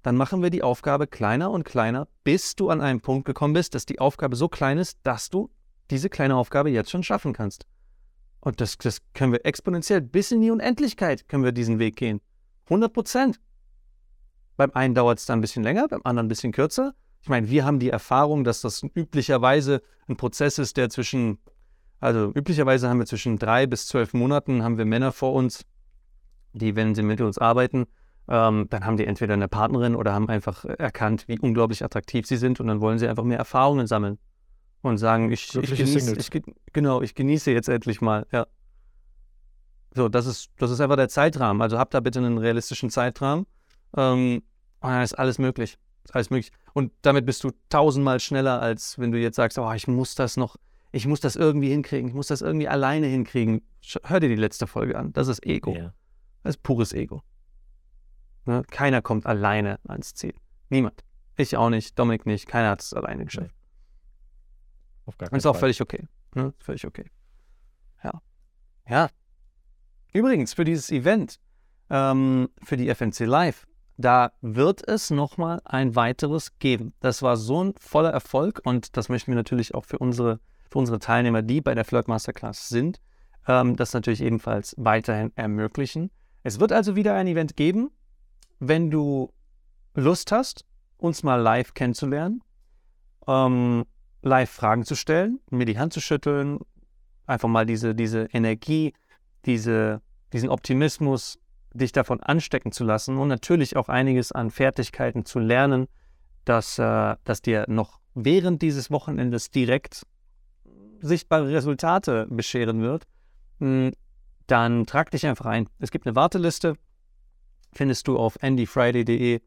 dann machen wir die Aufgabe kleiner und kleiner, bis du an einen Punkt gekommen bist, dass die Aufgabe so klein ist, dass du diese kleine Aufgabe jetzt schon schaffen kannst. Und das, das können wir exponentiell bis in die Unendlichkeit können wir diesen Weg gehen. 100 Prozent. Beim einen dauert es dann ein bisschen länger, beim anderen ein bisschen kürzer. Ich meine, wir haben die Erfahrung, dass das üblicherweise ein Prozess ist, der zwischen also üblicherweise haben wir zwischen drei bis zwölf Monaten haben wir Männer vor uns, die, wenn sie mit uns arbeiten, ähm, dann haben die entweder eine Partnerin oder haben einfach erkannt, wie unglaublich attraktiv sie sind und dann wollen sie einfach mehr Erfahrungen sammeln und sagen, ich, ich, genieße, ich, genau, ich genieße jetzt endlich mal, ja. So, das ist, das ist einfach der Zeitrahmen. Also habt da bitte einen realistischen Zeitrahmen. Ähm, und dann ist alles möglich. Ist alles möglich. Und damit bist du tausendmal schneller, als wenn du jetzt sagst, oh, ich muss das noch ich muss das irgendwie hinkriegen, ich muss das irgendwie alleine hinkriegen. Hör dir die letzte Folge an. Das ist Ego. Ja. Das ist pures Ego. Ne? Keiner kommt alleine ans Ziel. Niemand. Ich auch nicht, Dominik nicht. Keiner hat es alleine geschafft. Auf gar keinen Und ist auch Fall. völlig okay. Ne? Völlig okay. Ja. Ja. Übrigens, für dieses Event, ähm, für die FNC Live, da wird es nochmal ein weiteres geben. Das war so ein voller Erfolg und das möchten wir natürlich auch für unsere für unsere Teilnehmer, die bei der Flirt Masterclass sind, ähm, das natürlich ebenfalls weiterhin ermöglichen. Es wird also wieder ein Event geben, wenn du Lust hast, uns mal live kennenzulernen, ähm, live Fragen zu stellen, mir die Hand zu schütteln, einfach mal diese, diese Energie, diese, diesen Optimismus, dich davon anstecken zu lassen und natürlich auch einiges an Fertigkeiten zu lernen, dass, äh, dass dir noch während dieses Wochenendes direkt sichtbare Resultate bescheren wird, hm, dann trag dich einfach ein. Es gibt eine Warteliste, findest du auf andyfriday.de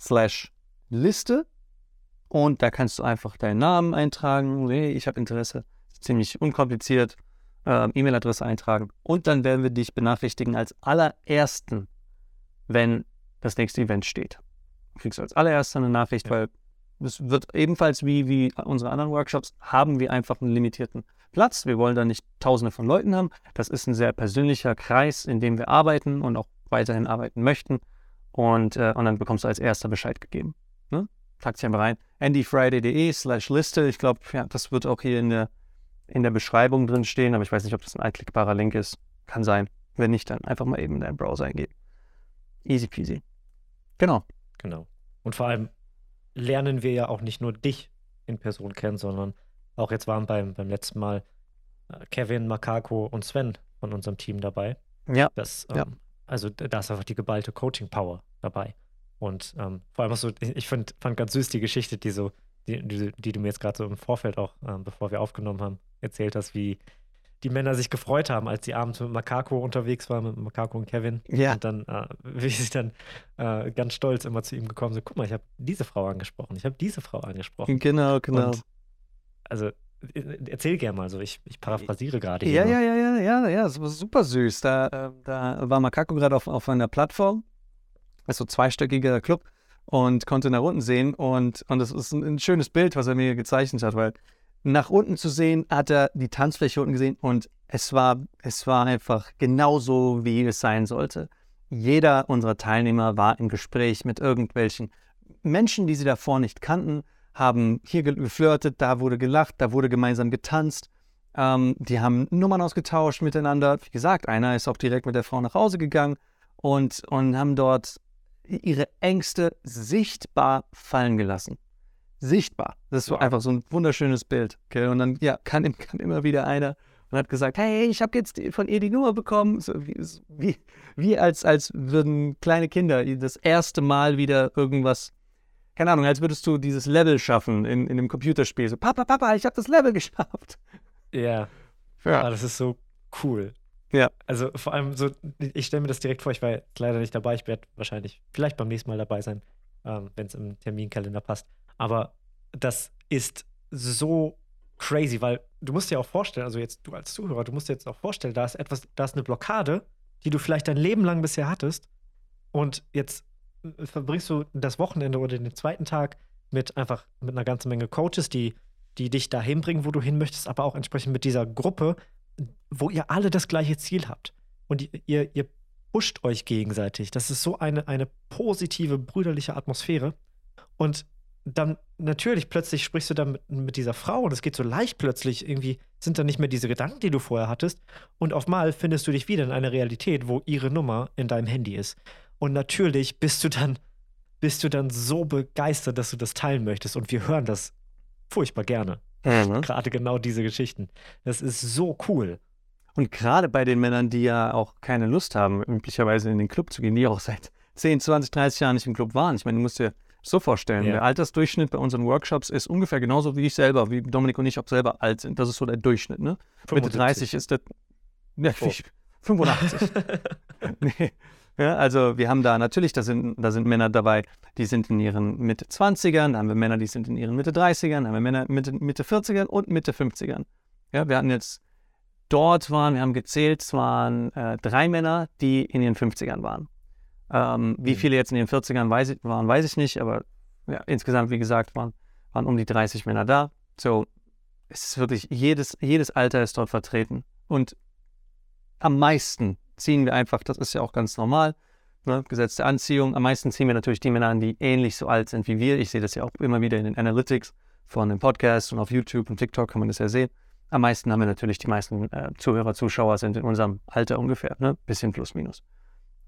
slash Liste und da kannst du einfach deinen Namen eintragen. Hey, ich habe Interesse. Ziemlich unkompliziert. Äh, E-Mail-Adresse eintragen und dann werden wir dich benachrichtigen als allerersten, wenn das nächste Event steht. Du kriegst als allererster eine Nachricht, ja. weil es wird ebenfalls wie, wie unsere anderen Workshops, haben wir einfach einen limitierten Platz. Wir wollen da nicht tausende von Leuten haben. Das ist ein sehr persönlicher Kreis, in dem wir arbeiten und auch weiterhin arbeiten möchten. Und, äh, und dann bekommst du als erster Bescheid gegeben. Ne? Trag dich einfach rein. andyfriday.de slash Liste. Ich glaube, ja, das wird auch hier in der, in der Beschreibung drin stehen, aber ich weiß nicht, ob das ein einklickbarer Link ist. Kann sein. Wenn nicht, dann einfach mal eben in deinen Browser eingeben. Easy peasy. Genau. Genau. Und vor allem lernen wir ja auch nicht nur dich in Person kennen, sondern auch jetzt waren beim, beim letzten Mal äh, Kevin, Makako und Sven von unserem Team dabei. Ja. Das, ähm, Ja. Also da ist einfach die geballte Coaching-Power dabei. Und ähm, vor allem auch so, ich fand, fand ganz süß die Geschichte, die so, die, die, die du mir jetzt gerade so im Vorfeld auch, ähm, bevor wir aufgenommen haben, erzählt hast, wie die Männer sich gefreut haben, als die abends mit Makako unterwegs waren, mit Makako und Kevin. Ja. Und dann, äh, wie sie dann äh, ganz stolz immer zu ihm gekommen sind, guck mal, ich habe diese Frau angesprochen, ich habe diese Frau angesprochen. Genau, genau. Und also äh, erzähl gerne mal so, ich, ich paraphrasiere gerade Ja, hier. ja, ja, ja, ja, ja, das war super süß. Da, äh, da war Makako gerade auf, auf einer Plattform, ist so ein zweistöckiger Club und konnte nach unten sehen und, und das ist ein, ein schönes Bild, was er mir gezeichnet hat, weil nach unten zu sehen, hat er die Tanzfläche unten gesehen und es war, es war einfach genauso, wie es sein sollte. Jeder unserer Teilnehmer war im Gespräch mit irgendwelchen Menschen, die sie davor nicht kannten, haben hier ge- geflirtet, da wurde gelacht, da wurde gemeinsam getanzt. Ähm, die haben Nummern ausgetauscht miteinander. Wie gesagt, einer ist auch direkt mit der Frau nach Hause gegangen und, und haben dort ihre Ängste sichtbar fallen gelassen. Sichtbar. Das war Wow. einfach so ein wunderschönes Bild. Okay? Und dann ja, kam, kam immer wieder einer und hat gesagt, hey, ich habe jetzt von ihr die Nummer bekommen. So wie, so wie, wie als, als würden kleine Kinder das erste Mal wieder irgendwas, keine Ahnung, als würdest du dieses Level schaffen in, in einem Computerspiel. So, Papa, Papa, ich habe das Level geschafft. Ja, Ah, das ist so cool. Ja. Also vor allem so, ich stelle mir das direkt vor, ich war leider nicht dabei, ich werde wahrscheinlich vielleicht beim nächsten Mal dabei sein, ähm, wenn es im Terminkalender passt. Aber das ist so crazy, weil du musst dir auch vorstellen, also jetzt du als Zuhörer, du musst dir jetzt auch vorstellen, da ist etwas, da ist eine Blockade, die du vielleicht dein Leben lang bisher hattest und jetzt äh, verbringst du das Wochenende oder den zweiten Tag mit einfach mit einer ganzen Menge Coaches, die die dich dahin bringen, wo du hin möchtest, aber auch entsprechend mit dieser Gruppe, wo ihr alle das gleiche Ziel habt. Und ihr, ihr, pusht euch gegenseitig. Das ist so eine, eine positive, brüderliche Atmosphäre. Und dann natürlich plötzlich sprichst du dann mit, mit dieser Frau und es geht so leicht plötzlich. Irgendwie sind da nicht mehr diese Gedanken, die du vorher hattest. Und auf mal findest du dich wieder in einer Realität, wo ihre Nummer in deinem Handy ist. Und natürlich bist du dann, bist du dann so begeistert, dass du das teilen möchtest. Und wir hören das furchtbar gerne. Mhm. Gerade genau diese Geschichten. Das ist so cool. Und gerade bei den Männern, die ja auch keine Lust haben, üblicherweise in den Club zu gehen, die auch seit 10, 20, 30 Jahren nicht im Club waren. Ich meine, du musst dir so vorstellen, Ja. der Altersdurchschnitt bei unseren Workshops ist ungefähr genauso wie ich selber, wie Dominik und ich auch selber alt sind. Das ist so der Durchschnitt, ne? Mitte 30 ist das. Ja, Oh. ich- 85. nee. Ja, also wir haben da natürlich, da sind, da sind Männer dabei, die sind in ihren Mitte 20ern, da haben wir Männer, die sind in ihren Mitte 30ern, da haben wir Männer Mitte, Mitte 40ern und Mitte 50ern. Ja, wir hatten jetzt dort waren, wir haben gezählt, es waren äh, drei Männer, die in ihren 50ern waren. Ähm, wie Mhm. viele jetzt in ihren 40ern weiß ich, waren, weiß ich nicht, aber ja, insgesamt, wie gesagt, waren, waren um die 30 Männer da. So, es ist wirklich, jedes, jedes Alter ist dort vertreten. Und am meisten ziehen wir einfach, das ist ja auch ganz normal, ne, Gesetz der Anziehung, am meisten ziehen wir natürlich die Männer an, die ähnlich so alt sind wie wir. Ich sehe das ja auch immer wieder in den Analytics von dem Podcast und auf YouTube und TikTok kann man das ja sehen. Am meisten haben wir natürlich, die meisten äh, Zuhörer, Zuschauer sind in unserem Alter ungefähr, ne? bisschen plus minus.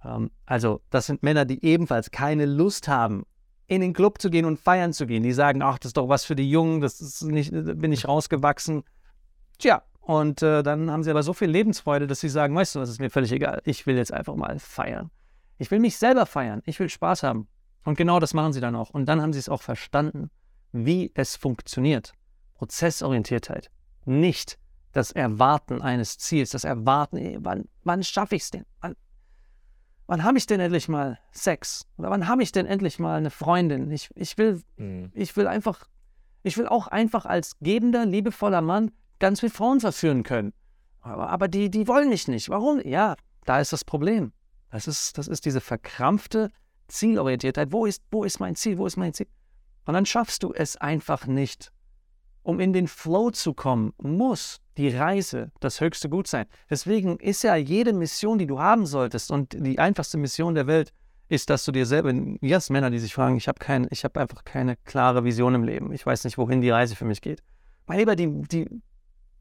Ähm, also das sind Männer, die ebenfalls keine Lust haben, in den Club zu gehen und feiern zu gehen. Die sagen, ach, das ist doch was für die Jungen, das ist nicht, da bin ich rausgewachsen. Tja, und äh, dann haben sie aber so viel Lebensfreude, dass sie sagen, weißt du, was ist mir völlig egal. Ich will jetzt einfach mal feiern. Ich will mich selber feiern. Ich will Spaß haben. Und genau das machen sie dann auch. Und dann haben sie es auch verstanden, wie es funktioniert. Prozessorientiertheit. Nicht das Erwarten eines Ziels, das Erwarten, ey, wann, wann schaffe ich es denn? Wann, wann habe ich denn endlich mal Sex? Oder wann habe ich denn endlich mal eine Freundin? Ich, ich, will, Mhm. ich will einfach, ich will auch einfach als gebender, liebevoller Mann ganz viele Frauen verführen können. Aber, aber die, die wollen mich nicht. Warum? Ja, da ist das Problem. Das ist, das ist diese verkrampfte Zielorientiertheit. Wo ist, wo ist mein Ziel? Wo ist mein Ziel? Und dann schaffst du es einfach nicht. Um in den Flow zu kommen, muss die Reise das höchste Gut sein. Deswegen ist ja jede Mission, die du haben solltest und die einfachste Mission der Welt, ist, dass du dir selber, yes, Männer, die sich fragen, ich habe kein, habe einfach keine klare Vision im Leben. Ich weiß nicht, wohin die Reise für mich geht. Mein Lieber, die, die,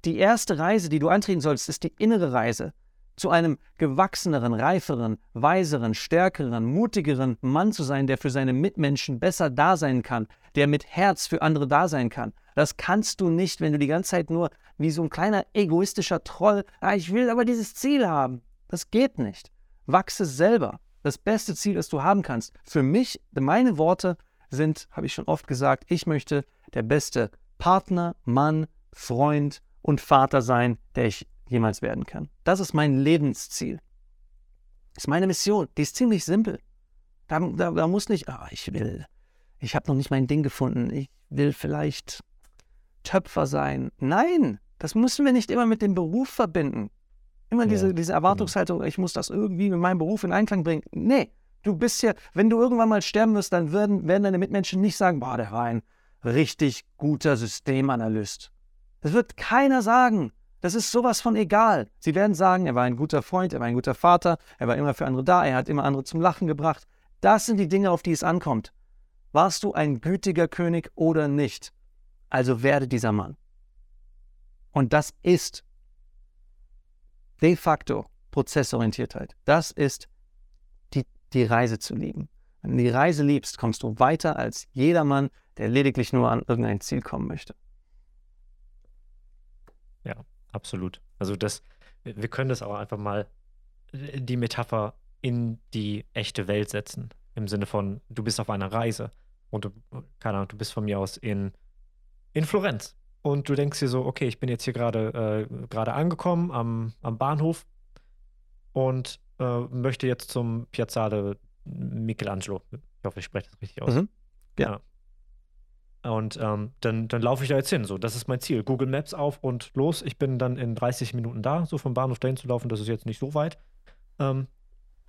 die erste Reise, die du antreten sollst, ist die innere Reise zu einem gewachseneren, reiferen, weiseren, stärkeren, mutigeren Mann zu sein, der für seine Mitmenschen besser da sein kann, der mit Herz für andere da sein kann. Das kannst du nicht, wenn du die ganze Zeit nur wie so ein kleiner egoistischer Troll, ah, ich will aber dieses Ziel haben. Das geht nicht. Wachse selber. Das beste Ziel, das du haben kannst. Für mich, meine Worte sind, habe ich schon oft gesagt, ich möchte der beste Partner, Mann, Freund und Vater sein, der ich jemals werden kann. Das ist mein Lebensziel. Das ist meine Mission. Die ist ziemlich simpel. Da, da, da muss nicht, oh, ich will, ich habe noch nicht mein Ding gefunden, ich will vielleicht Töpfer sein. Nein, das müssen wir nicht immer mit dem Beruf verbinden. Immer ja, diese, diese Erwartungshaltung, ich muss das irgendwie mit meinem Beruf in Einklang bringen. Nee, du bist ja, wenn du irgendwann mal sterben wirst, dann werden, werden deine Mitmenschen nicht sagen, boah, der war ein richtig guter Systemanalyst. Das wird keiner sagen. Das ist sowas von egal. Sie werden sagen, er war ein guter Freund, er war ein guter Vater, er war immer für andere da, er hat immer andere zum Lachen gebracht. Das sind die Dinge, auf die es ankommt. Warst du ein gütiger König oder nicht? Also werde dieser Mann. Und das ist de facto Prozessorientiertheit. Das ist die, die Reise zu lieben. Wenn du die Reise liebst, kommst du weiter als jedermann, der lediglich nur an irgendein Ziel kommen möchte. Ja, absolut. Also das, wir können das auch einfach mal äh, die Metapher in die echte Welt setzen. Im Sinne von, du bist auf einer Reise und du, keine Ahnung, du bist von mir aus in, in Florenz. Und du denkst dir so, okay, ich bin jetzt hier gerade äh, gerade angekommen am, am Bahnhof und äh, möchte jetzt zum Piazzale Michelangelo. Ich hoffe, ich spreche das richtig aus. Mhm. Ja. ja. Und ähm, dann, dann laufe ich da jetzt hin. So, das ist mein Ziel. Google Maps auf und los. Ich bin dann in 30 Minuten da. So vom Bahnhof dahin zu laufen, das ist jetzt nicht so weit. Ähm,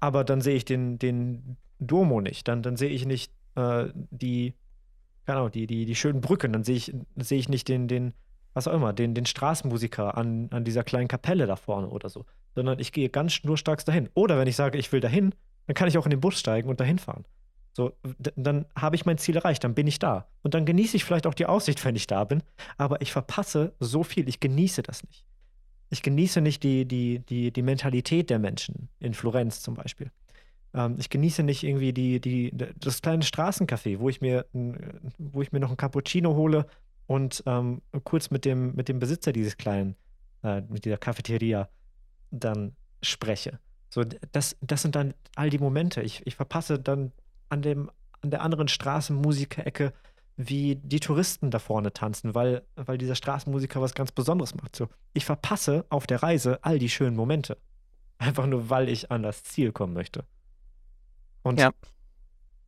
aber dann sehe ich den, den Duomo nicht. Dann, dann sehe ich nicht äh, die, keine Ahnung, die, die, die schönen Brücken. Dann sehe ich, sehe ich nicht den, den, was auch immer, den, den Straßenmusiker an, an dieser kleinen Kapelle da vorne oder so. Sondern ich gehe ganz schnurstracks dahin. Oder wenn ich sage, ich will dahin, dann kann ich auch in den Bus steigen und dahin fahren. So, dann habe ich mein Ziel erreicht, dann bin ich da. Und dann genieße ich vielleicht auch die Aussicht, wenn ich da bin. Aber ich verpasse so viel, ich genieße das nicht. Ich genieße nicht die, die, die, die Mentalität der Menschen, in Florenz zum Beispiel. Ähm, ich genieße nicht irgendwie die, die, das kleine Straßencafé, wo ich mir, wo ich mir noch ein Cappuccino hole und ähm, kurz mit dem, mit dem Besitzer dieses kleinen, äh, mit dieser Cafeteria dann spreche. So, das, das sind dann all die Momente. Ich, ich verpasse dann an, dem, an der anderen Straßenmusikerecke, wie die Touristen da vorne tanzen, weil, weil dieser Straßenmusiker was ganz Besonderes macht. So, ich verpasse auf der Reise all die schönen Momente. Einfach nur, weil ich an das Ziel kommen möchte. Und ja.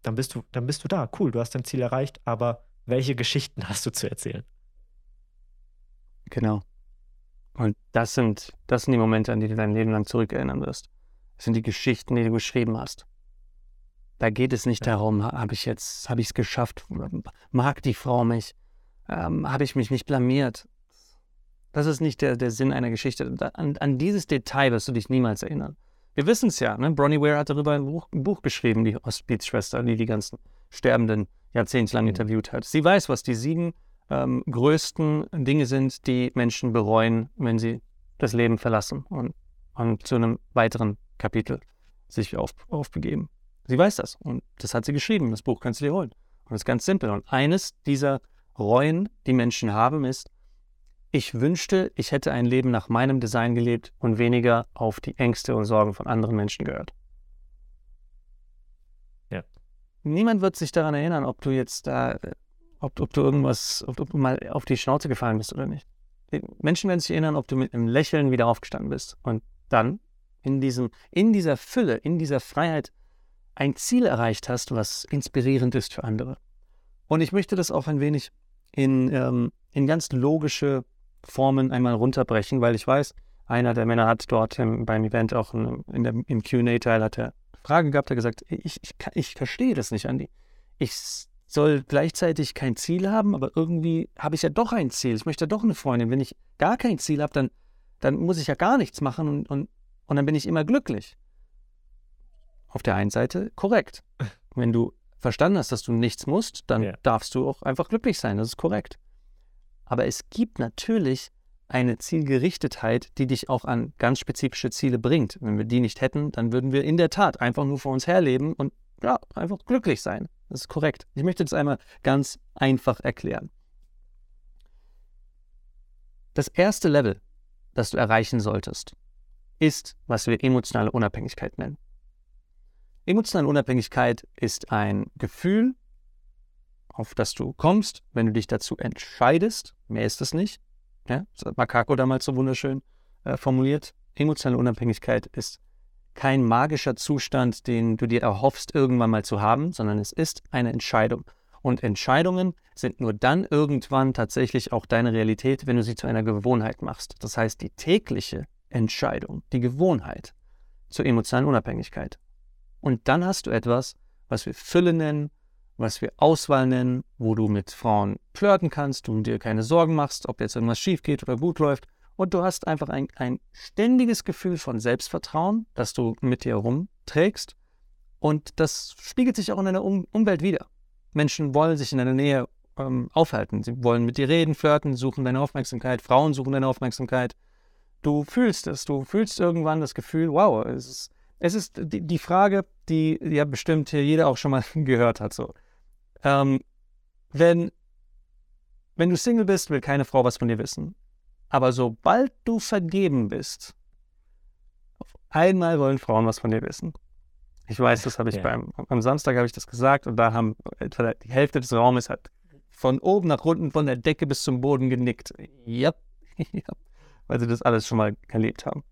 dann bist du, dann bist du da. Cool, du hast dein Ziel erreicht, aber welche Geschichten hast du zu erzählen? Genau. Und das sind, das sind die Momente, an die du dein Leben lang zurückerinnern wirst. Das sind die Geschichten, die du geschrieben hast. Da geht es nicht darum, habe ich jetzt, habe ich es geschafft, mag die Frau mich, ähm, habe ich mich nicht blamiert. Das ist nicht der, der Sinn einer Geschichte. An, an dieses Detail wirst du dich niemals erinnern. Wir wissen es ja, ne? Bronnie Ware hat darüber ein Buch, ein Buch geschrieben, die Hospizschwester, die die ganzen Sterbenden jahrzehntelang mhm. interviewt hat. Sie weiß, was die sieben ähm, größten Dinge sind, die Menschen bereuen, wenn sie das Leben verlassen und, und zu einem weiteren Kapitel sich auf, aufbegeben. Sie weiß das und das hat sie geschrieben. Das Buch kannst du dir holen. Und das ist ganz simpel. Und eines dieser Reuen, die Menschen haben, ist, ich wünschte, ich hätte ein Leben nach meinem Design gelebt und weniger auf die Ängste und Sorgen von anderen Menschen gehört. Ja. Niemand wird sich daran erinnern, ob du jetzt da, ob, ob du irgendwas, ob, ob du mal auf die Schnauze gefallen bist oder nicht. Die Menschen werden sich erinnern, ob du mit einem Lächeln wieder aufgestanden bist. Und dann in, diesem, in dieser Fülle, in dieser Freiheit ein Ziel erreicht hast, was inspirierend ist für andere. Und ich möchte das auch ein wenig in, ähm, in ganz logische Formen einmal runterbrechen, weil ich weiß, einer der Männer hat dort im, beim Event auch in, in der, im QA-Teil hat er Frage gehabt, er gesagt, ich, ich, ich verstehe das nicht, Andi. Ich soll gleichzeitig kein Ziel haben, aber irgendwie habe ich ja doch ein Ziel. Ich möchte ja doch eine Freundin. Wenn ich gar kein Ziel habe, dann, dann muss ich ja gar nichts machen und, und, und dann bin ich immer glücklich. Auf der einen Seite korrekt. Wenn du verstanden hast, dass du nichts musst, dann ja. darfst du auch einfach glücklich sein. Das ist korrekt. Aber es gibt natürlich eine Zielgerichtetheit, die dich auch an ganz spezifische Ziele bringt. Wenn wir die nicht hätten, dann würden wir in der Tat einfach nur vor uns herleben und ja, einfach glücklich sein. Das ist korrekt. Ich möchte das einmal ganz einfach erklären. Das erste Level, das du erreichen solltest, ist, was wir emotionale Unabhängigkeit nennen. Emotionale Unabhängigkeit ist ein Gefühl, auf das du kommst, wenn du dich dazu entscheidest. Mehr ist es nicht. Ja, das hat Makako damals so wunderschön äh, formuliert. Emotionale Unabhängigkeit ist kein magischer Zustand, den du dir erhoffst, irgendwann mal zu haben, sondern es ist eine Entscheidung. Und Entscheidungen sind nur dann irgendwann tatsächlich auch deine Realität, wenn du sie zu einer Gewohnheit machst. Das heißt, die tägliche Entscheidung, die Gewohnheit zur emotionalen Unabhängigkeit. Und dann hast du etwas, was wir Fülle nennen, was wir Auswahl nennen, wo du mit Frauen flirten kannst, du dir keine Sorgen machst, ob jetzt irgendwas schief geht oder gut läuft. Und du hast einfach ein, ein ständiges Gefühl von Selbstvertrauen, das du mit dir herumträgst. Und das spiegelt sich auch in deiner um Umwelt wieder. Menschen wollen sich in deiner Nähe ähm, aufhalten. Sie wollen mit dir reden, flirten, suchen deine Aufmerksamkeit. Frauen suchen deine Aufmerksamkeit. Du fühlst es. Du fühlst irgendwann das Gefühl, wow, es ist, es ist die, die Frage, die ja bestimmt hier jeder auch schon mal gehört hat. So. Ähm, wenn, wenn du Single bist, will keine Frau was von dir wissen. Aber sobald du vergeben bist, auf einmal wollen Frauen was von dir wissen. Ich weiß, das habe ich ja. beim am Samstag habe ich das gesagt und da haben etwa die Hälfte des Raumes hat von oben nach unten von der Decke bis zum Boden genickt. Ja, ja. weil sie das alles schon mal erlebt haben.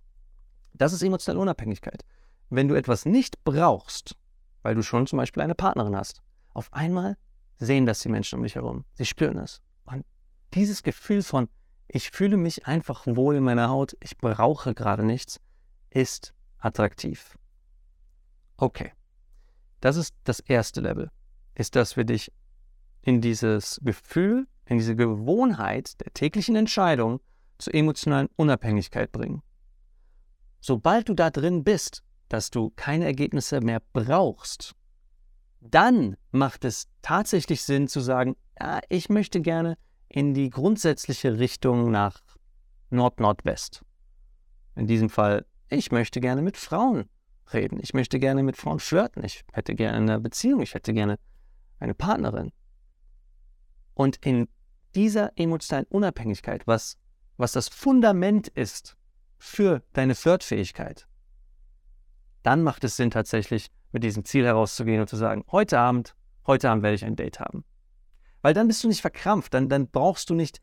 Das ist emotionale Unabhängigkeit. Wenn du etwas nicht brauchst, weil du schon zum Beispiel eine Partnerin hast, auf einmal sehen das die Menschen um dich herum. Sie spüren es. Und dieses Gefühl von ich fühle mich einfach wohl in meiner Haut, ich brauche gerade nichts, ist attraktiv. Okay, das ist das erste Level, ist, dass wir dich in dieses Gefühl, in diese Gewohnheit der täglichen Entscheidung zur emotionalen Unabhängigkeit bringen. Sobald du da drin bist, dass du keine Ergebnisse mehr brauchst, dann macht es tatsächlich Sinn zu sagen, ja, ich möchte gerne in die grundsätzliche Richtung nach Nord-Nordwest. In diesem Fall, ich möchte gerne mit Frauen reden. Ich möchte gerne mit Frauen flirten. Ich hätte gerne eine Beziehung. Ich hätte gerne eine Partnerin. Und in dieser emotionalen Unabhängigkeit, was, was das Fundament ist für deine Flirtfähigkeit, dann macht es Sinn, tatsächlich mit diesem Ziel herauszugehen und zu sagen, heute Abend, heute Abend werde ich ein Date haben. Weil dann bist du nicht verkrampft, dann, dann brauchst du nicht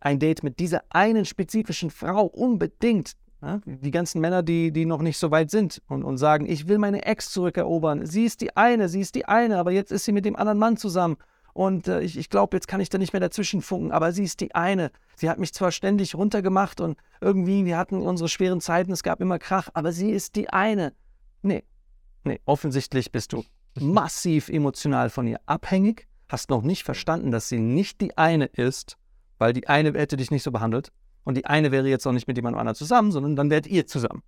ein Date mit dieser einen spezifischen Frau unbedingt. Ja? Die ganzen Männer, die, die noch nicht so weit sind und, und sagen, ich will meine Ex zurückerobern. Sie ist die eine, sie ist die eine, aber jetzt ist sie mit dem anderen Mann zusammen. Und äh, ich, ich glaube, jetzt kann ich da nicht mehr dazwischen funken, aber sie ist die eine. Sie hat mich zwar ständig runtergemacht und irgendwie, wir hatten unsere schweren Zeiten, es gab immer Krach, aber sie ist die eine. Nee, nee, offensichtlich bist du massiv emotional von ihr abhängig hast noch nicht verstanden, dass sie nicht die eine ist, weil die eine hätte dich nicht so behandelt und die eine wäre jetzt auch nicht mit jemand anderem zusammen, sondern dann wärt ihr zusammen.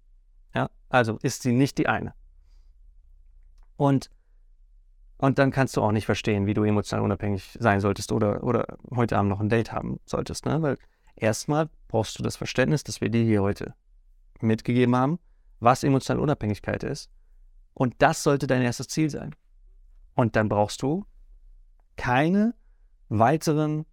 Ja, also ist sie nicht die eine. Und, und dann kannst du auch nicht verstehen, wie du emotional unabhängig sein solltest oder, oder heute Abend noch ein Date haben solltest, ne? Weil erstmal brauchst du das Verständnis, das wir dir hier heute mitgegeben haben, was emotionale Unabhängigkeit ist. Und das sollte dein erstes Ziel sein. Und dann brauchst du keine weiteren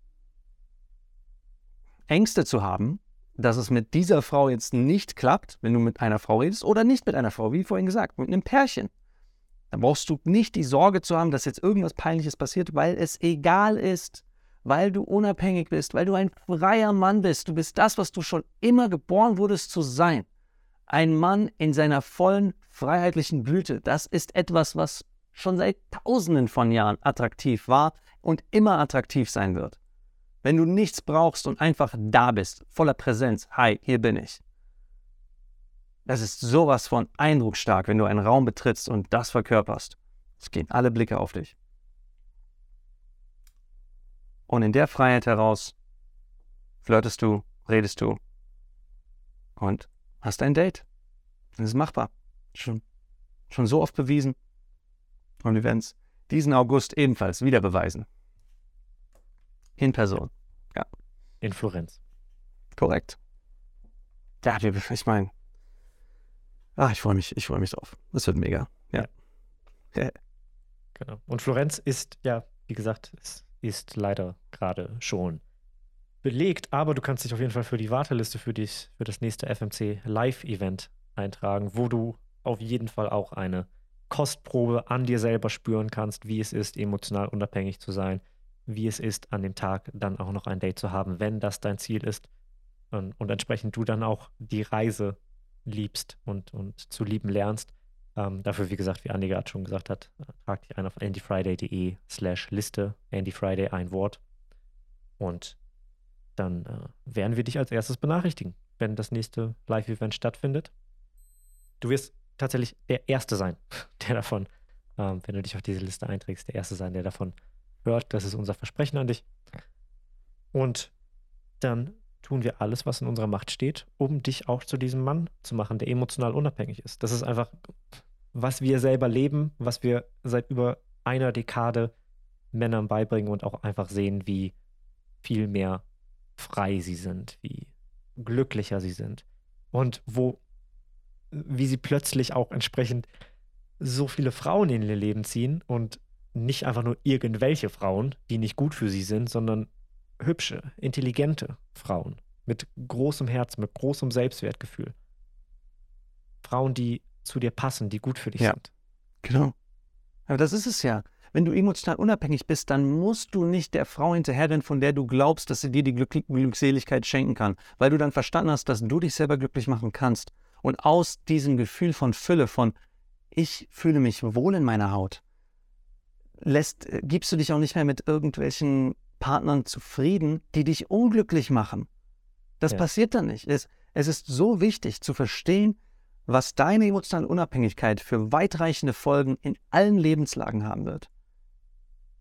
Ängste zu haben, dass es mit dieser Frau jetzt nicht klappt, wenn du mit einer Frau redest oder nicht mit einer Frau, wie vorhin gesagt, mit einem Pärchen. Dann brauchst du nicht die Sorge zu haben, dass jetzt irgendwas Peinliches passiert, weil es egal ist, weil du unabhängig bist, weil du ein freier Mann bist. Du bist das, was du schon immer geboren wurdest zu sein. Ein Mann in seiner vollen freiheitlichen Blüte. Das ist etwas, was schon seit tausenden von Jahren attraktiv war und immer attraktiv sein wird. Wenn du nichts brauchst und einfach da bist, voller Präsenz, hi, hier bin ich. Das ist sowas von eindrucksstark, wenn du einen Raum betrittst und das verkörperst. Es gehen alle Blicke auf dich. Und in der Freiheit heraus flirtest du, redest du und hast ein Date. Das ist machbar. Schon, schon so oft bewiesen. Und wir werden es diesen August ebenfalls wieder beweisen. In Person. Ja. In Florenz. Korrekt. Ja, ich meine, ah, ich freue mich, ich freue mich drauf. Das wird mega. Ja. ja. Genau. Und Florenz ist, ja, wie gesagt, es ist leider gerade schon belegt, aber du kannst dich auf jeden Fall für die Warteliste für, dich, für das nächste FMC Live-Event eintragen, wo du auf jeden Fall auch eine Kostprobe an dir selber spüren kannst, wie es ist, emotional unabhängig zu sein, wie es ist, an dem Tag dann auch noch ein Date zu haben, wenn das dein Ziel ist und, und entsprechend du dann auch die Reise liebst und, und zu lieben lernst. Ähm, dafür, wie gesagt, wie Andi gerade schon gesagt hat, trag dich ein auf andyfriday.de slash Liste, andyfriday ein Wort und dann äh, werden wir dich als erstes benachrichtigen, wenn das nächste Live-Event stattfindet. Du wirst tatsächlich der Erste sein, der davon, ähm, wenn du dich auf diese Liste einträgst, der Erste sein, der davon hört. Das ist unser Versprechen an dich. Und dann tun wir alles, was in unserer Macht steht, um dich auch zu diesem Mann zu machen, der emotional unabhängig ist. Das ist einfach, was wir selber leben, was wir seit über einer Dekade Männern beibringen und auch einfach sehen, wie viel mehr frei sie sind, wie glücklicher sie sind und wo, wie sie plötzlich auch entsprechend so viele Frauen in ihr Leben ziehen und nicht einfach nur irgendwelche Frauen, die nicht gut für sie sind, sondern hübsche, intelligente Frauen mit großem Herz, mit großem Selbstwertgefühl. Frauen, die zu dir passen, die gut für dich ja. sind. Genau. Aber das ist es ja. Wenn du emotional unabhängig bist, dann musst du nicht der Frau hinterherrennen, von der du glaubst, dass sie dir die Glück Glückseligkeit schenken kann, weil du dann verstanden hast, dass du dich selber glücklich machen kannst. Und aus diesem Gefühl von Fülle, von ich fühle mich wohl in meiner Haut, lässt, äh, gibst du dich auch nicht mehr mit irgendwelchen Partnern zufrieden, die dich unglücklich machen. Das ja. passiert dann nicht. Es, es ist so wichtig zu verstehen, was deine emotionale Unabhängigkeit für weitreichende Folgen in allen Lebenslagen haben wird.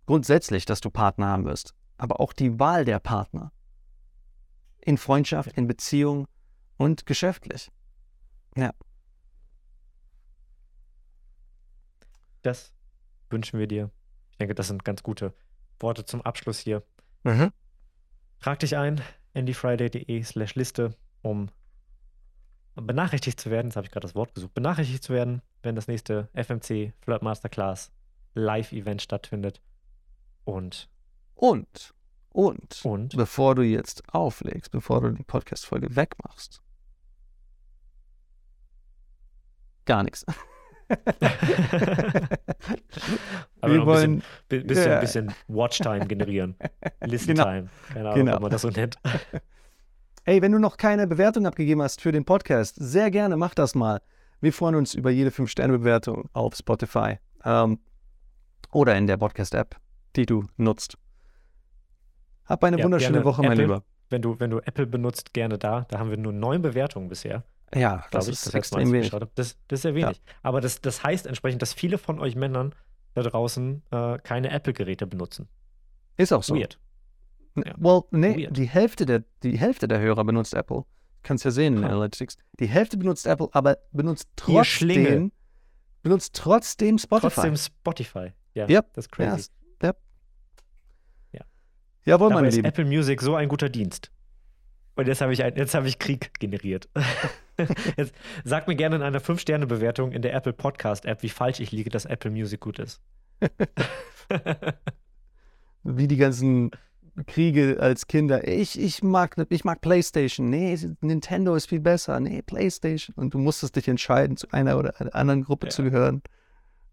Grundsätzlich, dass du Partner haben wirst, aber auch die Wahl der Partner. In Freundschaft, in Beziehung und geschäftlich. Ja. Das wünschen wir dir. Ich denke, das sind ganz gute Worte zum Abschluss hier. Mhm. Trag dich ein, andyfriday.de slash Liste, um benachrichtigt zu werden, jetzt habe ich gerade das Wort gesucht, benachrichtigt zu werden, wenn das nächste FMC Flirt Masterclass Live-Event stattfindet. Und. Und. Und. Und. Bevor du jetzt auflegst, bevor du die Podcast-Folge wegmachst. Gar nichts. Aber wir wollen, ein bisschen, bisschen, ja. bisschen Watchtime generieren. Listentime. Genau. Keine Ahnung, genau. ob man das so nennt. Hey, wenn du noch keine Bewertung abgegeben hast für den Podcast, sehr gerne mach das mal. Wir freuen uns über jede 5-Sterne-Bewertung auf Spotify ähm, oder in der Podcast-App, die du nutzt. Hab eine ja, wunderschöne Woche, Apple, mein Lieber. Wenn du, wenn du Apple benutzt, gerne da. Da haben wir nur neun Bewertungen bisher. Ja, das ist das extrem wenig. Das, das, ist sehr wenig. Ja. Aber das, das heißt entsprechend, dass viele von euch Männern da draußen äh, keine Apple-Geräte benutzen. Ist auch so. Weird. Ja. Well, nee, die Hälfte, der, die Hälfte der Hörer benutzt Apple. Kannst ja sehen in den Analytics. Die Hälfte benutzt Apple, aber benutzt trotzdem, benutzt trotzdem Spotify. Trotzdem Spotify. Ja, yep. das ist crazy. Ja. Jawohl, Dabei meine ist Lieben. Apple Music so ein guter Dienst. Und jetzt habe ich, ein, hab ich Krieg generiert. jetzt sag mir gerne in einer 5-Sterne-Bewertung in der Apple Podcast-App, wie falsch ich liege, dass Apple Music gut ist. wie die ganzen Kriege als Kinder. Ich, ich, mag, ich mag PlayStation. Nee, Nintendo ist viel besser. Nee, PlayStation. Und du musstest dich entscheiden, zu einer oder einer anderen Gruppe ja. zu gehören.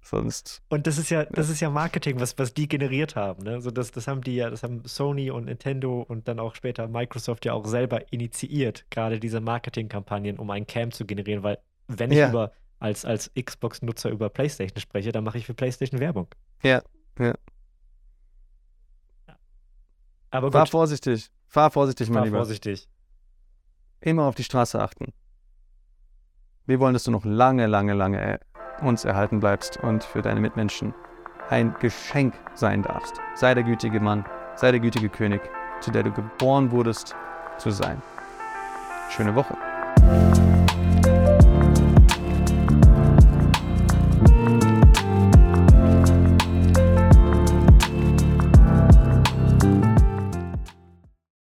Sonst. Und das ist ja, das ist ja Marketing, was, was die generiert haben. Ne? Also das, das haben die ja, das haben Sony und Nintendo und dann auch später Microsoft ja auch selber initiiert, gerade diese Marketingkampagnen, um ein Cam zu generieren, weil wenn ich ja. über als, als Xbox-Nutzer über PlayStation spreche, dann mache ich für PlayStation Werbung. Ja, ja. Aber gut. Fahr vorsichtig. Fahr vorsichtig, mein Fahr Lieber. vorsichtig. Immer auf die Straße achten. Wir wollen, dass du noch lange, lange, lange uns erhalten bleibst und für deine Mitmenschen ein Geschenk sein darfst. Sei der gütige Mann, sei der gütige König, zu der du geboren wurdest, zu sein. Schöne Woche.